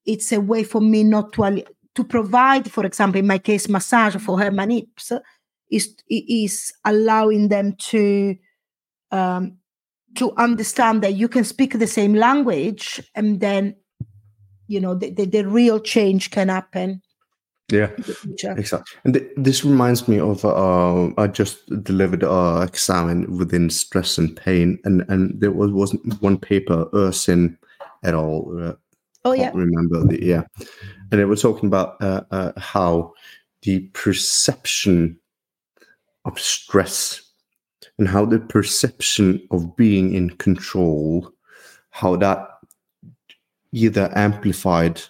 it's a way for me not to to provide, for example, in my case, massage for her manips is is allowing them to um, to understand that you can speak the same language and then you know the, the, the real change can happen Yeah. Exactly. And th- this reminds me of uh, I just delivered a exam within stress and pain, and and there was wasn't one paper Ursin at all. Uh, oh yeah remember the yeah, and they were talking about uh, uh, how the perception of stress and how the perception of being in control, how that either amplified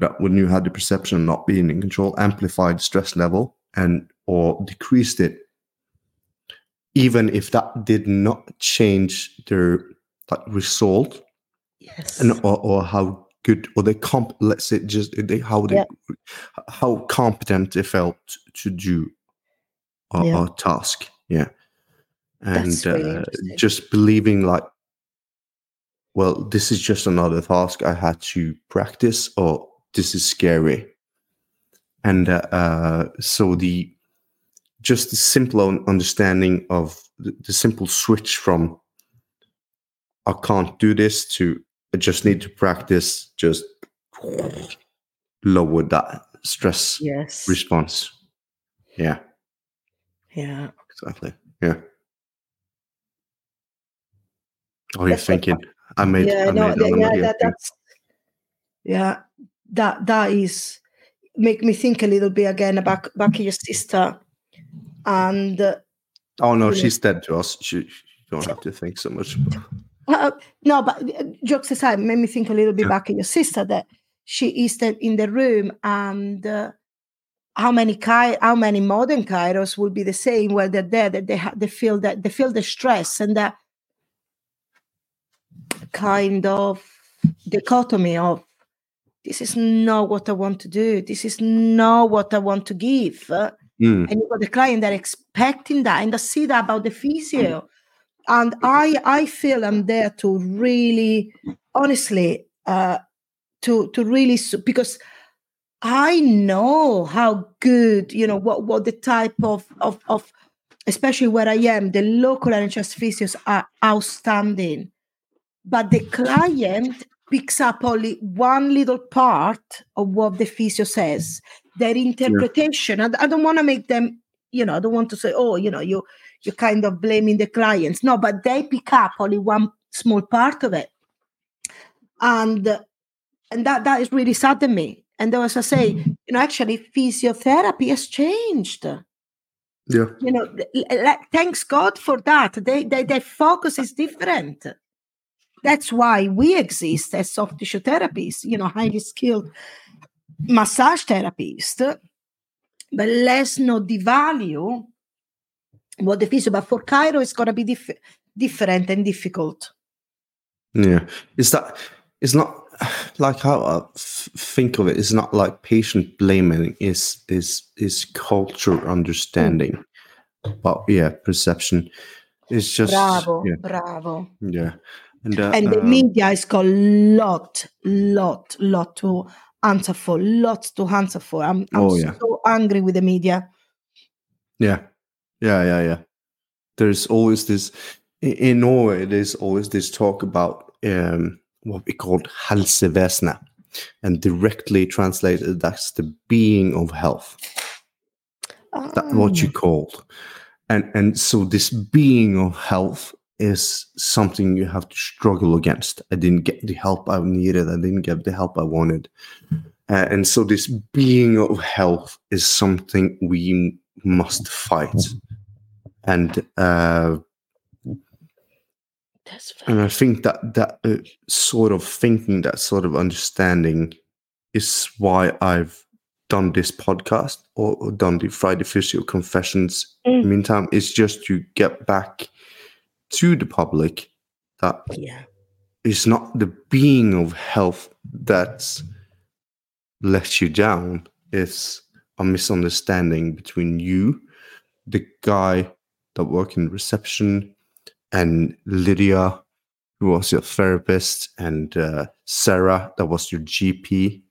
that when you had the perception of not being in control, amplified stress level and or decreased it, even if that did not change their like, result yes and or, or how good or they comp let's say just they, how they Yeah. how competent they felt to do a, Yeah. a task yeah and really uh, just believing like well this is just another task i had to practice or this is scary. And uh, uh, so the just the simple understanding of the, the simple switch from i can't do this to i just need to practice just lower that stress yes. response. Yeah. Yeah. Exactly. Yeah. Oh you're That's thinking. I made yeah i made Anna yeah that, that's yeah that that is make me think a little bit again about back your sister and uh, oh no you know- she's dead to us. She, she don't have to think so much. Uh, no, but uh, jokes aside, made me think a little bit Yeah. back at your sister that she is in the room and uh, how many how many modern chiros will be the same where they're there that they ha- they feel that they feel the stress and that kind of dichotomy of this is not what I want to do. This is not what I want to give. Mm, and you got the client that expecting that and I see that about the physio. And I I feel I'm there to really honestly uh to to really because I know how good, you know, what what the type of of of especially where I am, the local NHS physios are outstanding. But the client picks up only one little part of what the physio says. Their interpretation. and I don't want to make them you know, I don't want to say, oh, you know, you you're kind of blaming the clients. No, but they pick up only one small part of it. And and that that is really saddened me. And as I say, you know, actually physiotherapy has changed. Yeah. You know, thanks God for that. They, they their focus is different. That's why we exist as soft tissue therapists, you know, highly skilled massage therapists. But let's not devalue what the physio. But for chiro, it's gonna be diff- different and difficult. Yeah, is that? It's not like how I think of it. It's not like patient blaming. Is is is culture understanding, mm. but yeah, perception. It's just Bravo, yeah, bravo. yeah. And, uh, and the um, media is got lot, lot, lot to answer for, lots to answer for. I'm, I'm Oh, yeah. so angry with the media. Yeah, yeah, yeah, yeah. There's always this in, Norway. There's always this talk about um, what we call helsevesenet, and directly translated, that's the being of health. That's what you Ah, called, and and so this being of health is something you have to struggle against. I didn't get the help I needed. I didn't get the help I wanted. Uh, and so this being of health is something we must fight and uh, That's and i think that that uh, sort of thinking that sort of understanding is why i've done this podcast or, or done the friday physio confessions Mm. meantime it's just to get back to the public that yeah. it's not the being of health that's let you down. It's a misunderstanding between you, the guy that worked in reception, and Lydia, who was your therapist, and uh, Sarah, that was your GP.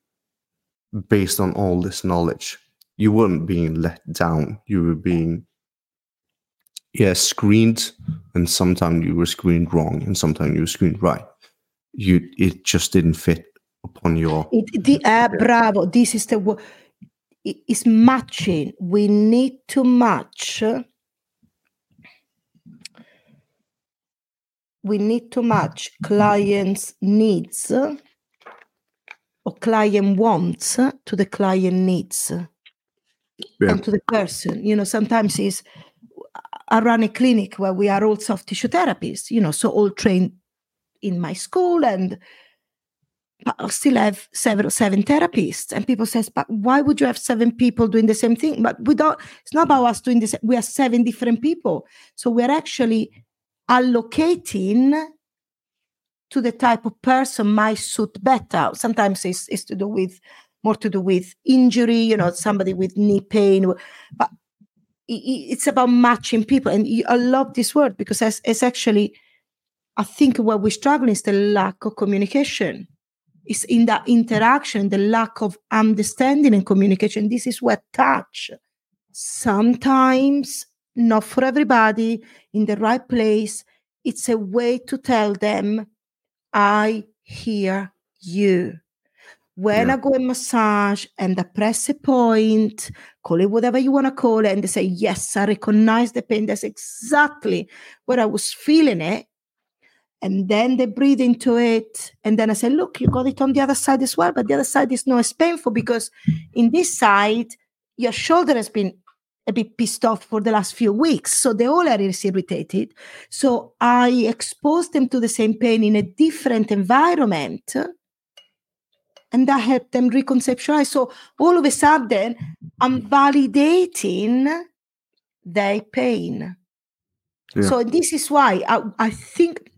Based on all this knowledge, you weren't being let down. You were being, yeah, screened, and sometimes you were screened wrong, and sometimes you were screened right. You, it just didn't fit upon your It, the, uh, bravo. This is the wo- it is matching. We need to match. We need to match clients' needs or client wants to the client needs Yeah. and to the person. You know, sometimes is I run a clinic where we are all soft tissue therapists. You know, so all trained in my school and I still have several seven therapists. And people says, but why would you have seven people doing the same thing? But we don't, it's not about us doing this. We are seven different people. So we're actually allocating to the type of person might suit better. Sometimes it's, it's to do with more to do with injury, you know, somebody with knee pain. But it's about matching people. And I love this word because it's, it's actually, I think what we struggle is the lack of communication. It's in that interaction, the lack of understanding and communication. This is where touch, sometimes not for everybody, in the right place, it's a way to tell them, I hear you. When Yeah. I go and massage and I press a point, call it whatever you want to call it, and they say, Yes, I recognize the pain. That's exactly where I was feeling it. And then they breathe into it. And then I say, Look, you got it on the other side as well, but the other side is not as painful because in this side, your shoulder has been a bit pissed off for the last few weeks. So the whole area is irritated. So I expose them to the same pain in a different environment. And that helped them reconceptualize. So all of a sudden, I'm validating their pain. Yeah. So this is why I, I think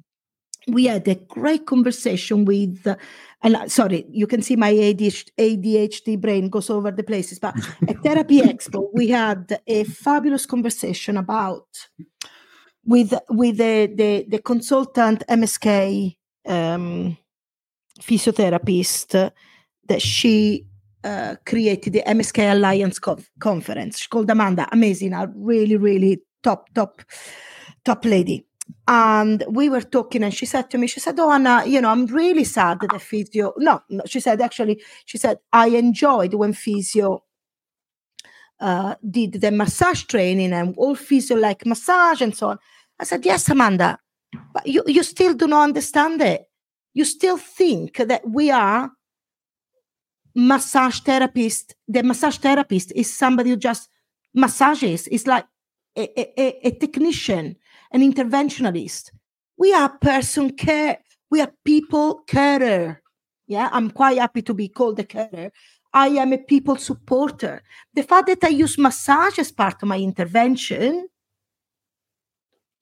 we had a great conversation with, uh, and uh, sorry, you can see my ADHD, ADHD brain goes over the places, but at Therapy Expo, we had a fabulous conversation about with with the the, the consultant MSK um, physiotherapist that she uh, created the MSK Alliance conf- conference. She called Amanda, amazing, a really really top top top lady. And we were talking, and she said to me, she said, "Oh, Anna, you know, I'm really sad that the physio." No, no, she said actually, she said, "I enjoyed when physio." uh, did the massage training and all physio like massage and so on. I said, Yes, Amanda, but you, you still do not understand it. You still think that we are massage therapist. The massage therapist is somebody who just massages. It's like a, a, a technician, an interventionalist. We are person care. We are people carer. Yeah, I'm quite happy to be called a carer. I am a people supporter. The fact that I use massage as part of my intervention,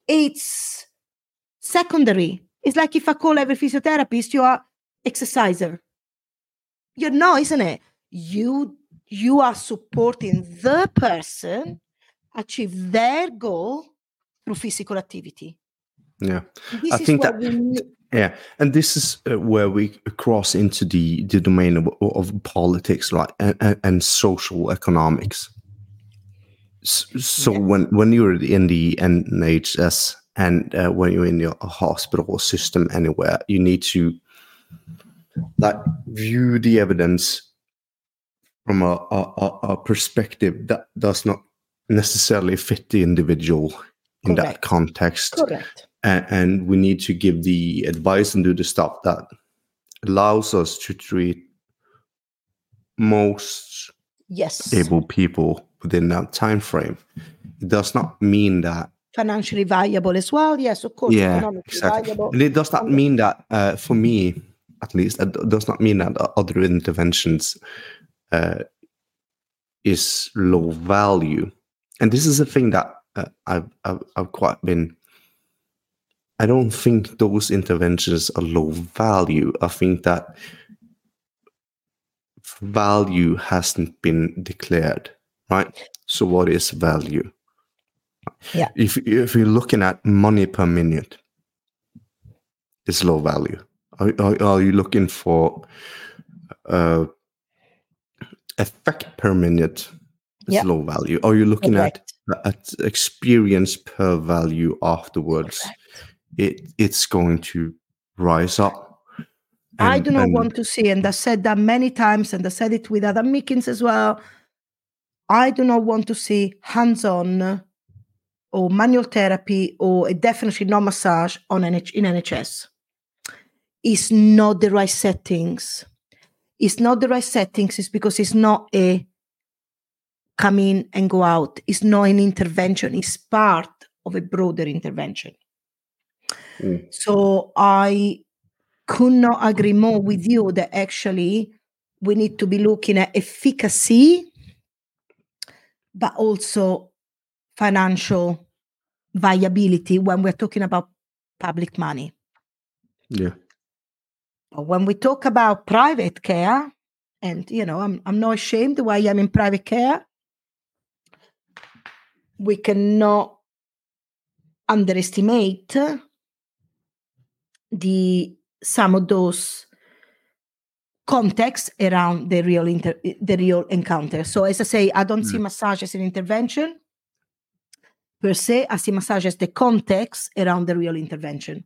it's secondary. It's like if I call every physiotherapist, you are exerciser. You're no, isn't it? You you are supporting the person achieve their goal through physical activity. Yeah, This I think that- we yeah, and this is uh, where we cross into the the domain of, of politics, right, and, and, social economics. So Yeah. when when you're in the NHS and uh, when you're in your hospital or system anywhere, you need to like view the evidence from a, a, a- perspective that does not necessarily fit the individual in that context Correct. and, and we need to give the advice and do the stuff that allows us to treat most Yes. able people within that time frame it does not mean that Financially viable as well. Yes, of course. yeah exactly viable. and it does not mean that uh, for me at least it does not mean that other interventions uh, is low value and this is a thing that uh, I've, I've i've quite been i don't think those interventions are low value i think that value hasn't been declared right so what is value Yeah. if if you're looking at money per minute it's low value are, are, are you looking for uh effect per minute it's Yeah. low value are you looking Correct. at at experience per value afterwards Correct. it it's going to rise up I do not and- want to see, and I said that many times, and I said it with other meetings as well. I do not want to see hands on or manual therapy or definitely no massage on NH- in NHS. It's not the right settings. It's not the right settings, it's because it's not a come in and go out. It's not an intervention, it's part of a broader intervention. Mm. So I could not agree more with you that actually we need to be looking at efficacy, but also financial viability when we're talking about public money. yeah But when we talk about private care, and you know, I'm I'm not ashamed why I'm in private care. We cannot underestimate the some of those contexts around the real inter, the real encounter. So as I say, I don't see mm. massage as an intervention per se. I see massage as the context around the real intervention.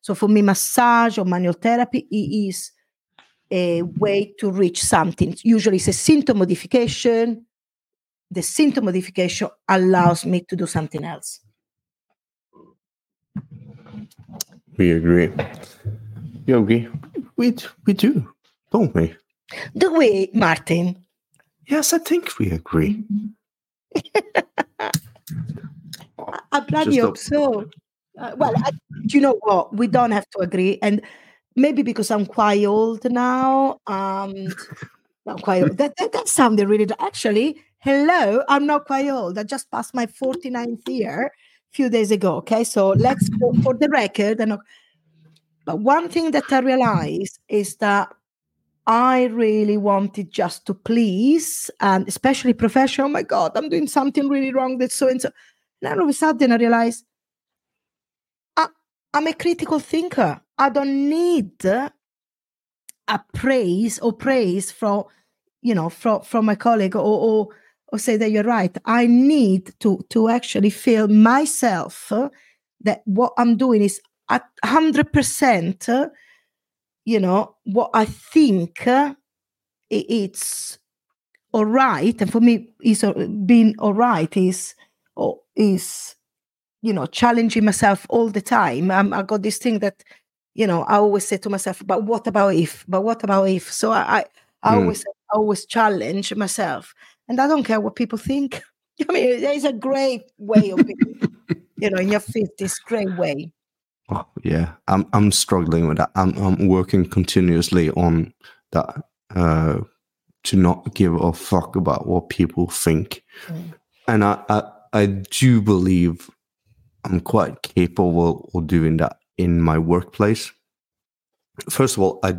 So for me, massage or manual therapy i- is a way to reach something. Usually it's a symptom modification. The symptom modification allows me to do something else. we agree you agree we we do don't we The way, Martin, yes i think we agree I- bloody hope so. Uh, well, I, do you know what? We don't have to agree, and maybe because I'm quite old now. Um, I'm quite old. That, that that sounded really. Actually, hello, I'm not quite old. I just passed my 49th year a few days ago. Okay, so let's go for the record. And but one thing that I realized is that I really wanted just to please, and especially professional. Oh my God, I'm doing something really wrong. That's so and so. And all of a sudden, I realized I, I'm a critical thinker. I don't need a praise or praise from, you know, from from my colleague or or, or say that you're right. I need to to actually feel myself that what I'm doing is at hundred percent. You know what I think uh, it's all right, and for me, is being all right is or is you know challenging myself all the time. Um, I got this thing that you know I always say to myself, but what about if? But what about if? So I I, I Mm. always I always challenge myself, and I don't care what people think. I mean, there's a great way of being, you know, in your fifties, great way. Oh, yeah, I'm I'm struggling with that. I'm I'm working continuously on that uh, to not give a fuck about what people think, Mm. and I, I I do believe I'm quite capable of doing that in my workplace. First of all, I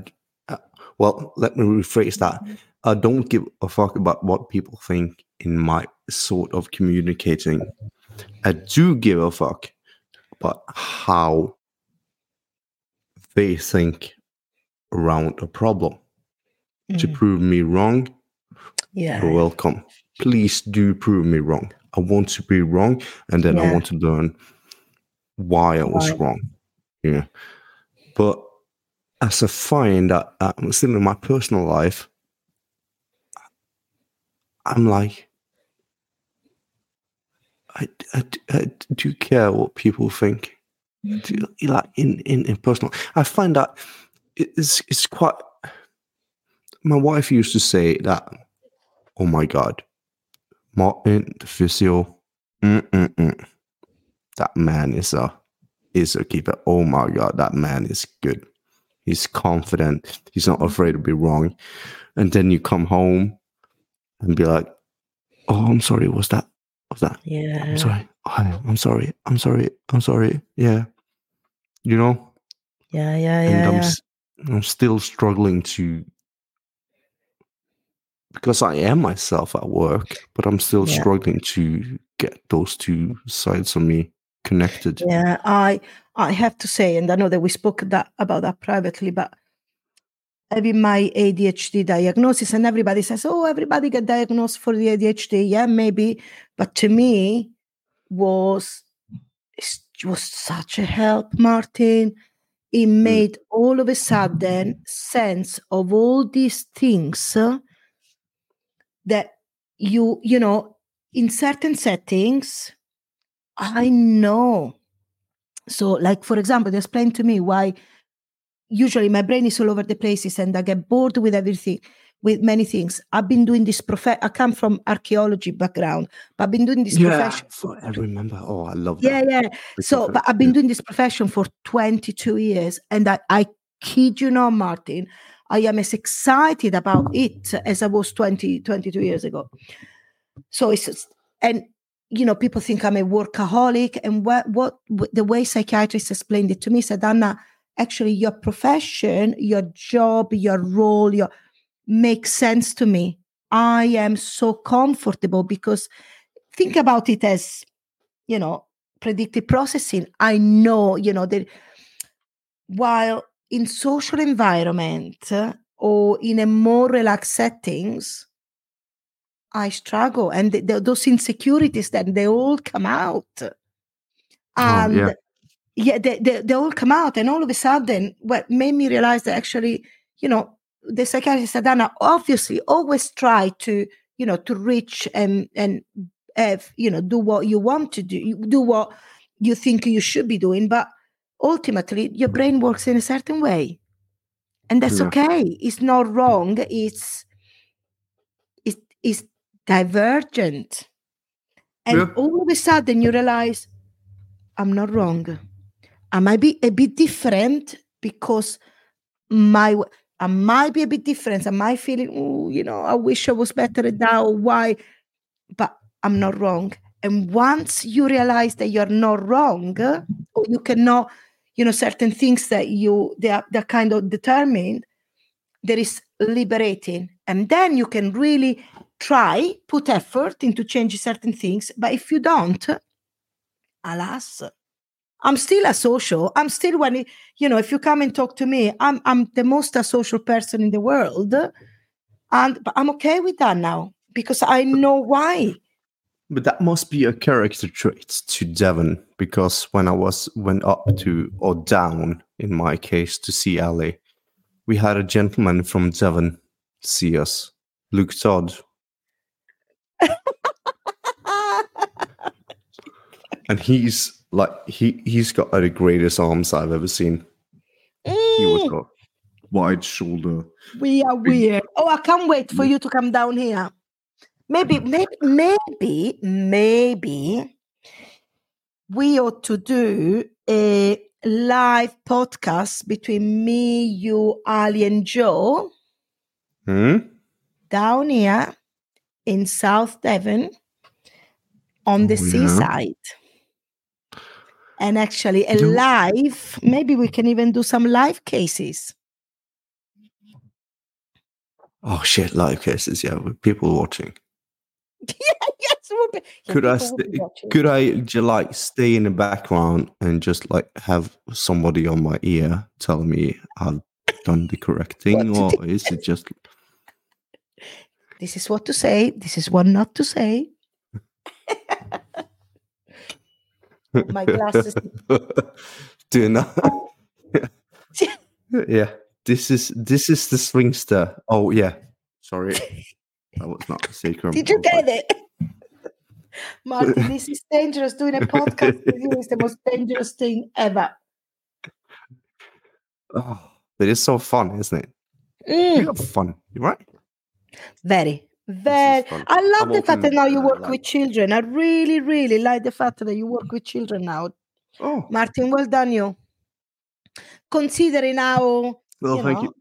uh, well let me rephrase that. I don't give a fuck about what people think in my sort of communicating. I do give a fuck about how they think around a problem. To Mm. prove me wrong, Yeah, you're welcome. Please do prove me wrong. I want to be wrong, and then I want to learn why I was Why. wrong. Yeah. But as I find that I'm still in my personal life, I'm like, I, I, I do care what people think. Mm-hmm. Do, like in, in, in personal, I find that it's it's quite. My wife used to say that, "Oh my God, Martin the physio, mm-mm-mm. that man is a is a keeper. Oh my God, that man is good. He's confident. He's not afraid to be wrong." And then you come home and be like, "Oh, I'm sorry. Was that? Was that? yeah, I'm sorry. I'm sorry. I'm sorry. I'm sorry. Yeah. You know, yeah, yeah, and yeah. I'm, yeah. I'm still struggling to because I am myself at work, but I'm still Yeah. struggling to get those two sides of me connected. Yeah, I I have to say, and I know that we spoke that about that privately, but having my ADHD diagnosis, and everybody says, "Oh, everybody get diagnosed for the ADHD." Yeah, maybe, but to me, was it was such a help, Martin. It made all of a sudden sense of all these things uh, that you you know in certain settings I know. So, like for example, they explained to me why usually my brain is all over the places and I get bored with everything, with many things. I've been doing this prof. I come from archaeology background, but I've been doing this profession. for- I remember. Oh, I love Yeah, that. yeah. It's So, but I've been doing this profession for 22 years, and I, I kid you not, Martin, I am as excited about it as I was 20, 22 years ago. So it's just- and you know, people think I'm a workaholic, and what what the way psychiatrists explained it to me said, Anna, actually, your profession, your job, your role, your makes sense to me. I am so comfortable because think about it as you know predictive processing i know you know that while in social environment uh, or in a more relaxed settings i struggle and th- th- those insecurities then they all come out and yeah. Yeah, they, they, they all come out and all of a sudden what made me realize that actually you know the psychiatrist said Anna, obviously always try to you know to reach and and have you know do what you want to do do what you think you should be doing but ultimately your brain works in a certain way. And that's Yeah. okay. It's not wrong. It's it's, it's divergent. And Yeah. all of a sudden you realize i'm not wrong i might be a bit different because my I might be a bit different. I might feeling, oh, you know, I wish I was better or why, but I'm not wrong. And once you realize that you're not wrong, or you cannot, you know, certain things that you they are they're kind of determined, there is liberating. And then you can really try, put effort into changing certain things. But if you don't, alas, I'm still a social. I'm still when it, you know, if you come and talk to me, I'm I'm the most asocial person in the world, and I'm okay with that now because I know why. But that must be a character trait to Devon because when I was went up to or down in my case to see Ali, we had a gentleman from Devon see us, Luke Todd. and he's like he he's got the greatest arms I've ever seen. He was Mm, got wide shoulder. we are weird. Oh, I can't wait for you to come down here. Maybe, maybe, maybe, maybe we ought to do a live podcast between me, you, Ali, and Joe Hmm? down here in South Devon on the Oh, yeah. And actually, a live, maybe we can even do some live cases. Oh shit! Live cases, yeah, with people watching. yeah, yes, be, yeah, Could I people will be st-. Could I like stay in the background and just like have somebody on my ear tell me I've done the correct thing, or is it just This is what to say. This is what not to say. My glasses. doing that? yeah, this is this is the swingster. Oh yeah, sorry, that was not a secret. Did you get it? Martin, this is dangerous. Doing a podcast with you is the most dangerous thing ever. Oh, but it's so fun, isn't it? Mm, You have fun, right? very, very. I love I'm the fact that now you work like- with children. I really, really like the fact that you work with children now. Oh, Martin, well done you. Considering how well, you thank know, you.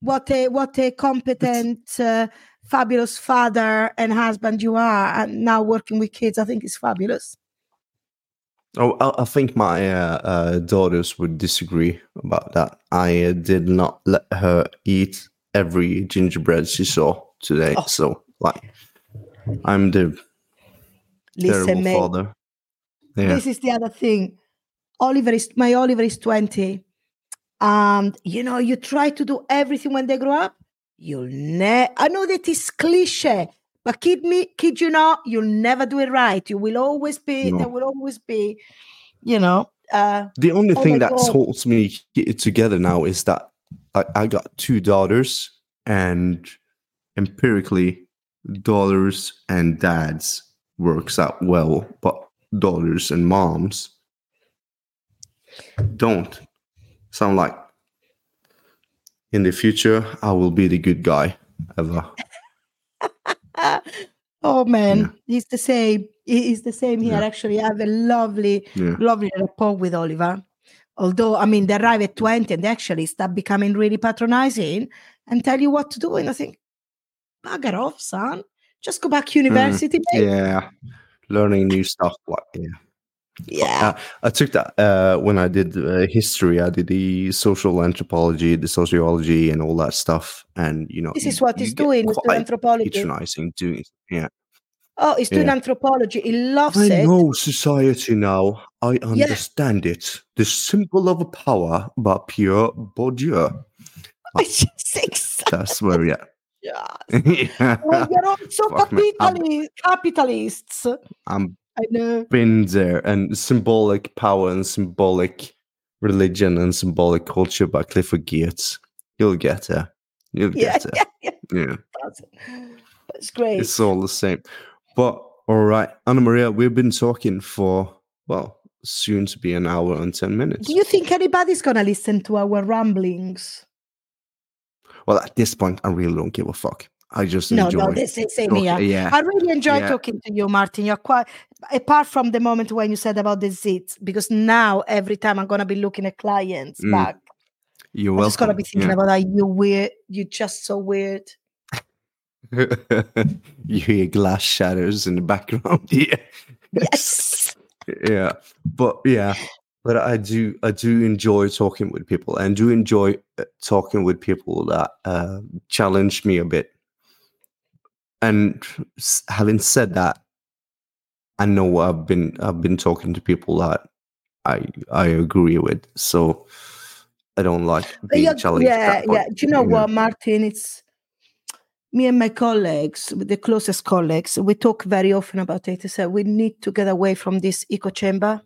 what a what a competent, uh, fabulous father and husband you are, and now working with kids, I think is fabulous. Oh, I, I think my uh, uh, daughters would disagree about that. I uh, did not let her eat every gingerbread she saw today. Oh. So, like, I'm the terrible Listen, mate, father. Yeah. this is the other thing. Oliver is my Oliver is twenty, and you know you try to do everything when they grow up. You'll never. I know that is cliche, but kid me, kid you not, you'll never do it right. You will always be. No. There will always be, you know. Uh, The only Oh thing that God. holds me together now is that I, I got two daughters, and empirically, daughters and dads works out well, but daughters and moms don't. So I'm like, in the future, I will be the good guy ever. oh man, Yeah. he's the same. He- He's the same here. Yeah. Actually, I have a lovely, Yeah. lovely rapport with Oliver. Although, I mean, they arrive at 20 and they actually start becoming really patronizing and tell you what to do. And I think, bugger off, son. Just go back to university. Mm, Yeah. Learning new stuff. Like, yeah. Yeah. Uh, I took that uh, when I did uh, history. I did the social anthropology, the sociology, and all that stuff. And you know, This is what he's doing. He's doing anthropology. patronizing doing. Yeah, Oh, he's doing yeah. anthropology. He loves I it. know society now. I understand it. The symbol of power, but pure Bourdieu. It's just exactly. That's where are. Yeah. Well, you're also Fuck, man. I'm- capitali- capitalists. I'm I know. been there and symbolic power and symbolic religion and symbolic culture by Clifford Geertz. You'll get there. You'll Yeah, get there. yeah, Yeah. That's, that's great. It's all the same. But all right, Anna Maria, we've been talking for well, soon to be an hour and ten minutes. Do you think anybody's gonna listen to our ramblings? Well, at this point, I really don't give a fuck. I just No, enjoy. no, this is same here. yeah, I really enjoy Yeah. talking to you, Martin. You're quite apart from the moment when you said about the zits, because now every time I'm gonna be looking at clients Mm, back, you're I'm just gonna be thinking about how you weird, you're just so weird. you hear glass shatters in the background. Yeah. Yes. yeah but yeah but i do i do enjoy talking with people and do enjoy uh, talking with people that uh, challenge me a bit and having said that i know i've been i've been talking to people that i i agree with so i don't like being yeah, challenged yeah, yeah. Do you know what, Martin? It's me and my colleagues, the closest colleagues, we talk very often about it. So we need to get away from this echo chamber.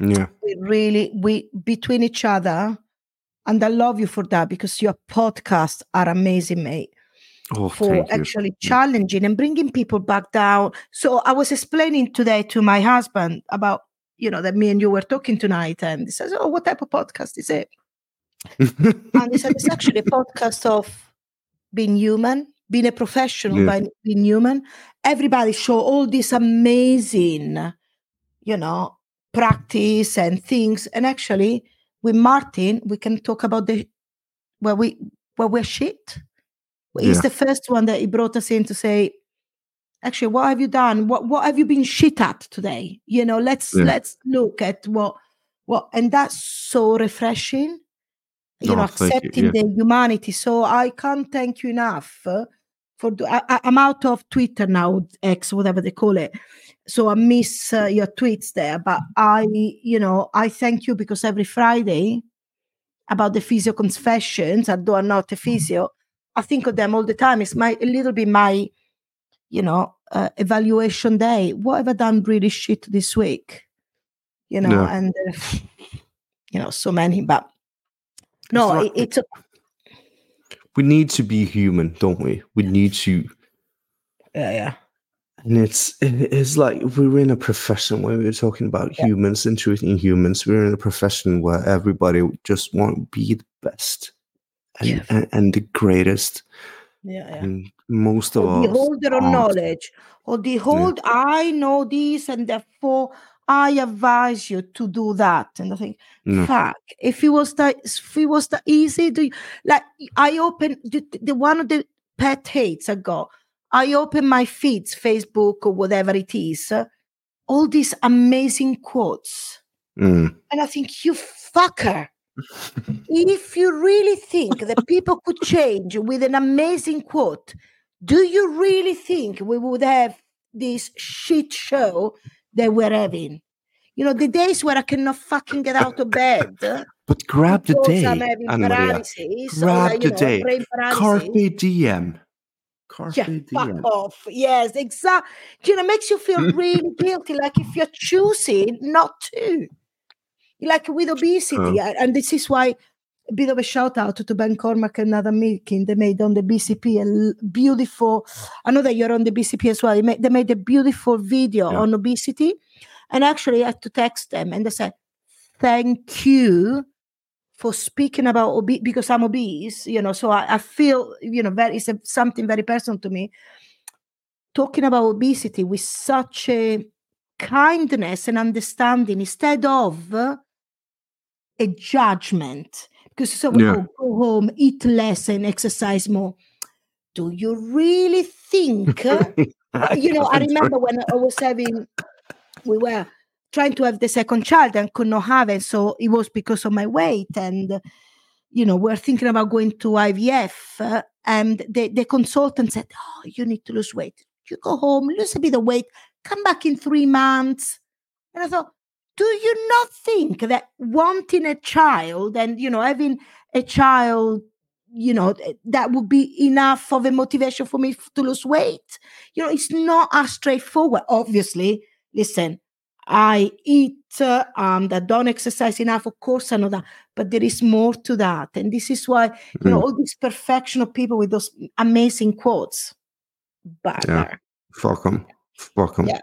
Yeah We really, we between each other, and I love you for that because your podcasts are amazing, mate. Oh, for thank you. actually mm. challenging and bringing people back down. So I was explaining today to my husband about, you know, that me and you were talking tonight, and he says, "Oh, what type of podcast is it?" And he said, "It's actually a podcast of being human, being a professional, Yeah. by being human. Everybody show all this amazing, you know, practice and things, and actually." With Martin, we can talk about the where we where we're shit. He's Yeah. the first one that he brought us in to say, actually, what have you done? What what have you been shit at today? You know, let's Yeah. let's look at what what and that's so refreshing. You know, Oh, you, accepting yeah. the humanity. So I can't thank you enough uh, for. do- I, I'm out of Twitter now, X, whatever they call it. So I miss uh, your tweets there, but I, you know, I thank you because every Friday about the physio confessions, although I'm not a physio, I think of them all the time. It's my a little bit my, you know, uh, evaluation day. What have I done really shit this week? You know, Yeah. and uh, you know, so many. But no, It's it, like- it's a, we need to be human, don't we? We need to, yeah, yeah, and it's it's like we're in a profession where we're talking about Yeah. humans and treating humans. We're in a profession where everybody just want to be the best and Yeah. and, and the greatest, yeah, yeah. and most of all, the holder of knowledge, or the hold, I know this, and therefore I advise you to do that. And I think, No. fuck, if it was that, if it was that easy, do you, like I open the, the one of the pet hates I got. I open my feeds, Facebook or whatever it is, uh, all these amazing quotes, Mm. and I think you fucker. if you really think that people could change with an amazing quote, do you really think we would have this shit show that we're having? You know, the days where I cannot fucking get out of bed. But grab the day, I'm having Anna Maria. paralysis. or, Grab like, you the know, day. brain paralysis. Carpe diem. Carpe Yeah, diem. fuck off. Yes, exactly. You know, it makes you feel really guilty, like if you're choosing not to. Like with obesity, a- and this is why a bit of a shout out to Ben Cormack and Adam Milkin. They made on the BCP a beautiful. I know that you're on the BCP as well. They made, a beautiful video Yeah. on obesity, and actually I had to text them, and they said, "Thank you." For speaking about obese because I'm obese, you know, so I, I feel, you know, very it's a, something very personal to me. Talking about obesity with such a kindness and understanding instead of a judgment. Because so Yeah. oh, go home, eat less, and exercise more. Do you really think? uh, you know, I remember when I was having, we were trying to have the second child and could not have it. So it was because of my weight. And, you know, we're thinking about going to IVF. uh, and the, the consultant said, Oh, you need to lose weight. You go home, lose a bit of weight, come back in three months. And I thought, do you not think that wanting a child and, you know, having a child, you know, that would be enough of a motivation for me to lose weight? You know, it's not as straightforward. Obviously, listen, I eat uh, and I don't exercise enough. Of course, I know that, but there is more to that, and this is why you know Mm. all this perfection of people with those amazing quotes. Bugger. Fuck them. Fuck them. Yeah,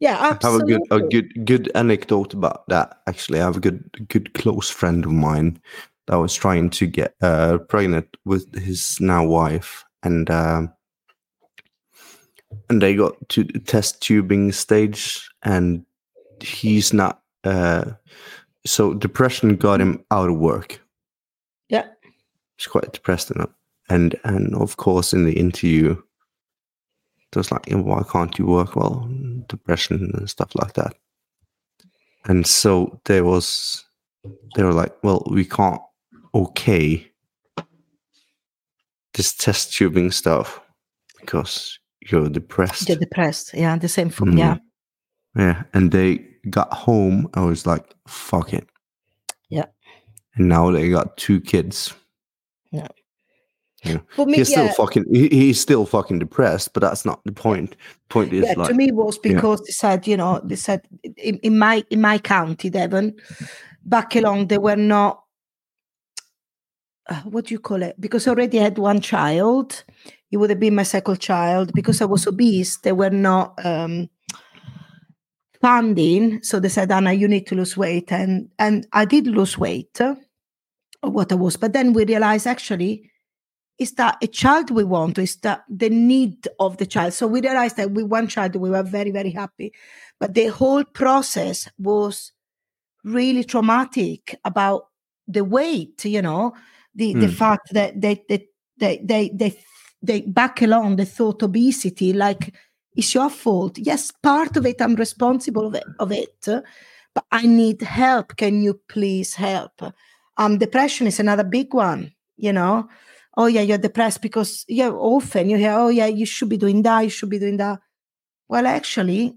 yeah, I have a good a good good anecdote about that. Actually, I have a good good close friend of mine that was trying to get uh, pregnant with his now wife, and um, and they got to the test tubing stage, and he's not. Uh, so depression got him out of work. Yeah, He's quite depressed enough, and and of course in the interview, it was like, why can't you work? Well, depression and stuff like that. And so there was, they were like, well, we can't okay this test tubing stuff because you're depressed. they're depressed. Yeah, the same for Mm. yeah, Yeah, and they got home. I was like, fuck it. Yeah. And now they got two kids. For me, he's still yeah, fucking. He, he's still fucking depressed, but that's not the point. point is yeah, like, to me was yeah. because they said, you know, they said in, in my in my county, Devon, back along they were not uh, what do you call it? Because I already had one child, it would have been my second child because I was obese. They were not um, funding, so they said, "Anna, you need to lose weight," and and I did lose weight, uh, what I was. But then we realized actually, is that a child we want? Is that the need of the child? So we realized that with one child we were very very happy, but the whole process was really traumatic about the weight. You know, the the Mm. fact that they they they they they, they back along the thought obesity like it's your fault. Yes, part of it I'm responsible of it, of it, but I need help. Can you please help? Um, depression is another big one. You know, oh yeah, you're depressed because yeah, often you hear, oh yeah, you should be doing that, you should be doing that. Well, actually,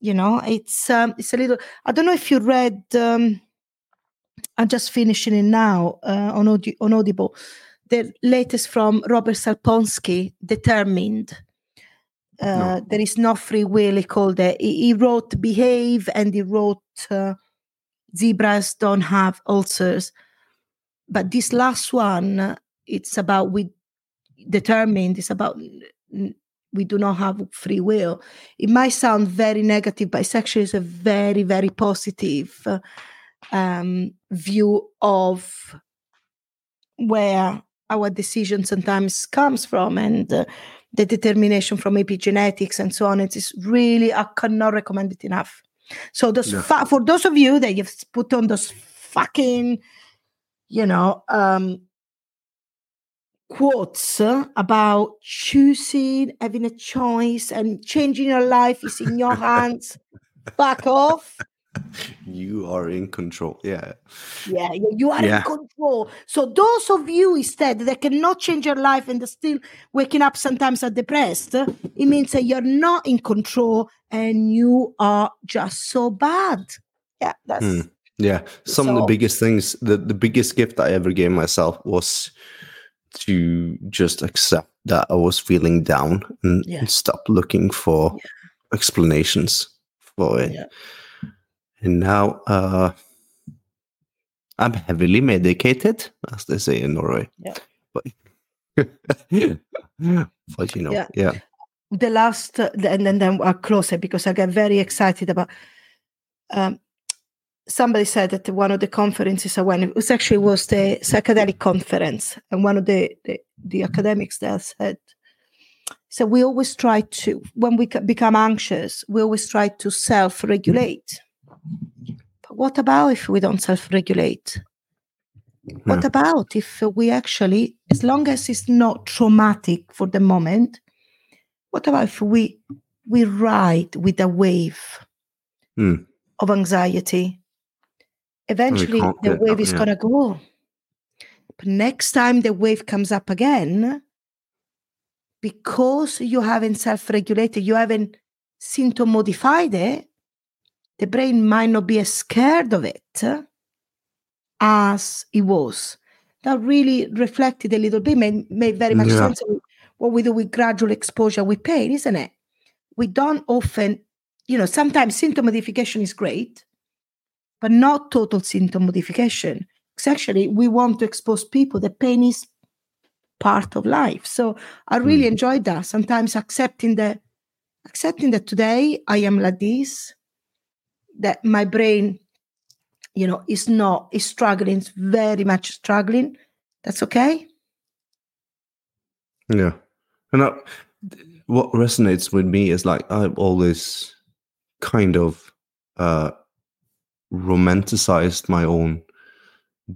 you know, it's um, it's a little. I don't know if you read. Um, I'm just finishing it now uh, on Audi- on Audible. The latest from Robert Sapolsky, Determined. Uh, There is no free will. He called it. He, he wrote Behave and he wrote uh, Zebras Don't Have Ulcers. But this last one, it's about we determined. It's about we do not have free will. It might sound very negative, but it's actually is a very very positive um, view of where our decision sometimes comes from and uh, the determination from epigenetics and so on. It is really I cannot recommend it enough. So those Yeah. fa- for those of you that you've put on those fucking, you know, um, quotes about choosing, having a choice, and changing your life is in your hands. Back off. You are in control. Yeah. Yeah, you are Yeah. in control. So those of you instead that cannot change your life and are still waking up sometimes are depressed, it means that you're not in control and you are just so bad. Yeah, that's Hmm. Yeah. Some of the biggest things, the, the biggest gift I ever gave myself was to just accept that I was feeling down and, Yeah. and stop looking for explanations for it. Yeah. And now uh, I'm heavily medicated, as they say in Norway. Yeah. But, but you know, Yeah. yeah. the last uh, and then then I'll close it because I get very excited about um somebody said at one of the conferences I went it was actually was the psychedelic conference and one of the the, the academics there said so we always try to when we become anxious we always try to self-regulate but what about if we don't self-regulate what Yeah. about if we actually as long as it's not traumatic for the moment what about if we we ride with a wave Hmm. of anxiety eventually the oh, wave up, is yeah. going to go but next time the wave comes up again because you haven't self-regulated you haven't symptom modified it the brain might not be as scared of it as it was that really reflected a little bit made, made very much Yeah. sense what we do with gradual exposure with pain isn't it we don't often you know sometimes symptom modification is great but not total symptom modification. Because actually we want to expose people that pain is part of life. So i really Mm. enjoyed that. Sometimes accepting that accepting that today i am like this that my brain you know is not is struggling is very much struggling. That's okay? Yeah. And I, what resonates with me is like I've always kind of uh romanticized my own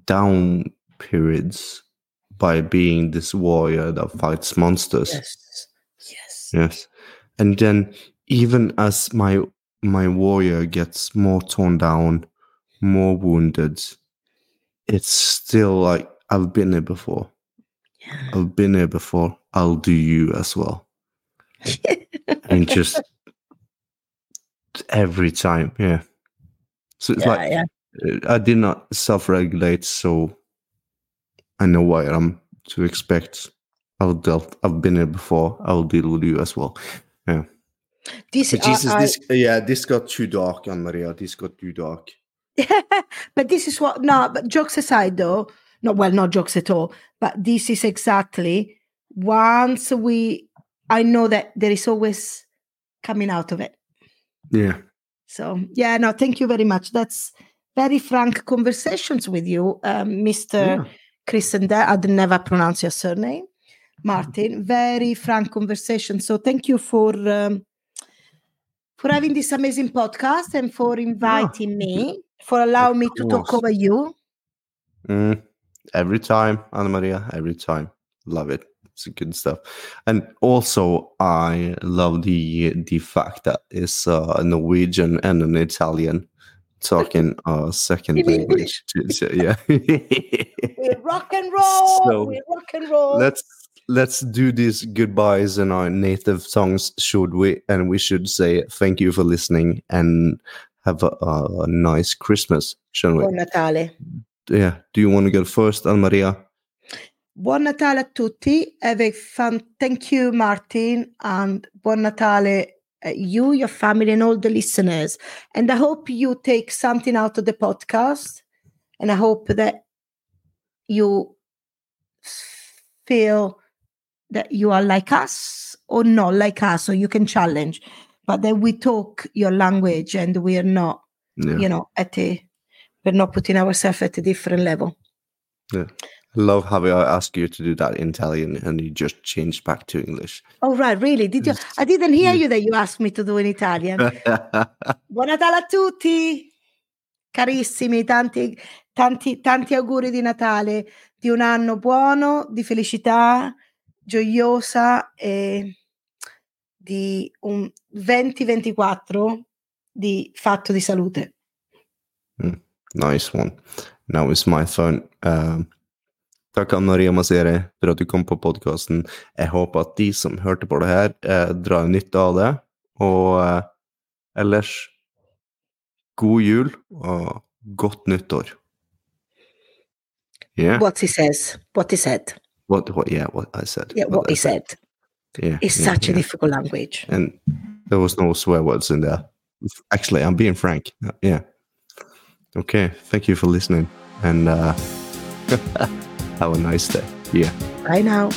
down periods by being this warrior that fights monsters. yes yes Yes. And then even as my my warrior gets more torn down, more wounded, it's still like I've been there before. yeah. I've been there before. I'll do you as well. And just every time, yeah. So it's yeah, like yeah. uh, I did not self-regulate, so I know what I'm to expect. I've dealt. I've been here before. I'll deal with you as well. Yeah. This But Jesus, I- this yeah, this got too dark, Anne Maria. This got too dark. but this is what no but jokes aside though no well not jokes at all but this is exactly once we, I know that there is always coming out of it. Yeah. So yeah, no, thank you very much. That's very frank conversations with you, um, Mr. Yeah. Christender. I'd never pronounce your surname, Martin. Very frank conversation. So thank you for um, for having this amazing podcast and for inviting me, for allowing me to talk over you. Mm, every time, Anna Maria, every time. Love it. It's good stuff. And also, I love the the fact that it's uh, a Norwegian and an Italian talking uh, second language. Yeah. We're rock and roll. So, We're rock and roll. let's let's do these goodbyes in our native songs, should we? And we should say thank you for listening and have a, a nice Christmas, shall we? Buon Natale. Yeah. Do you want to go first, Anna Maria? Buon Natale a tutti. Have a fun. Thank you, Martin, and Buon Natale, uh, you, your family, and all the listeners. And I hope you take something out of the podcast. And I hope that you feel that you are like us or not like us, or you can challenge, but that we talk your language and we are not, Yeah. you know, at a, we're not putting ourselves at a different level. I love how I asked you to do that in Italian and you just changed back to English. Oh, right, really? Did you? I didn't hear Mm. you that you asked me to do in Italian. Buon Natale a tutti, carissimi, tanti, tanti, tanti auguri di Natale, di un anno buono, di felicità, gioiosa e di un 2024 di fatto di salute. nice one. Now it's my phone. Um, takk Anna Maria Masere for at du kom på podkasten. Jeg håper at de som hørte på det her, eh, drar nytte av det. Og eh, ellers god jul og godt nyttår. Yeah. What he says, what he said. What, what, yeah, what I said. Yeah, what what he said. said. Yeah, It's yeah, such a yeah. difficult language. and there was no swear words in there. Actually, I'm being frank. Yeah. Okay. Thank you for listening, and uh, have a nice day. Yeah. Bye now.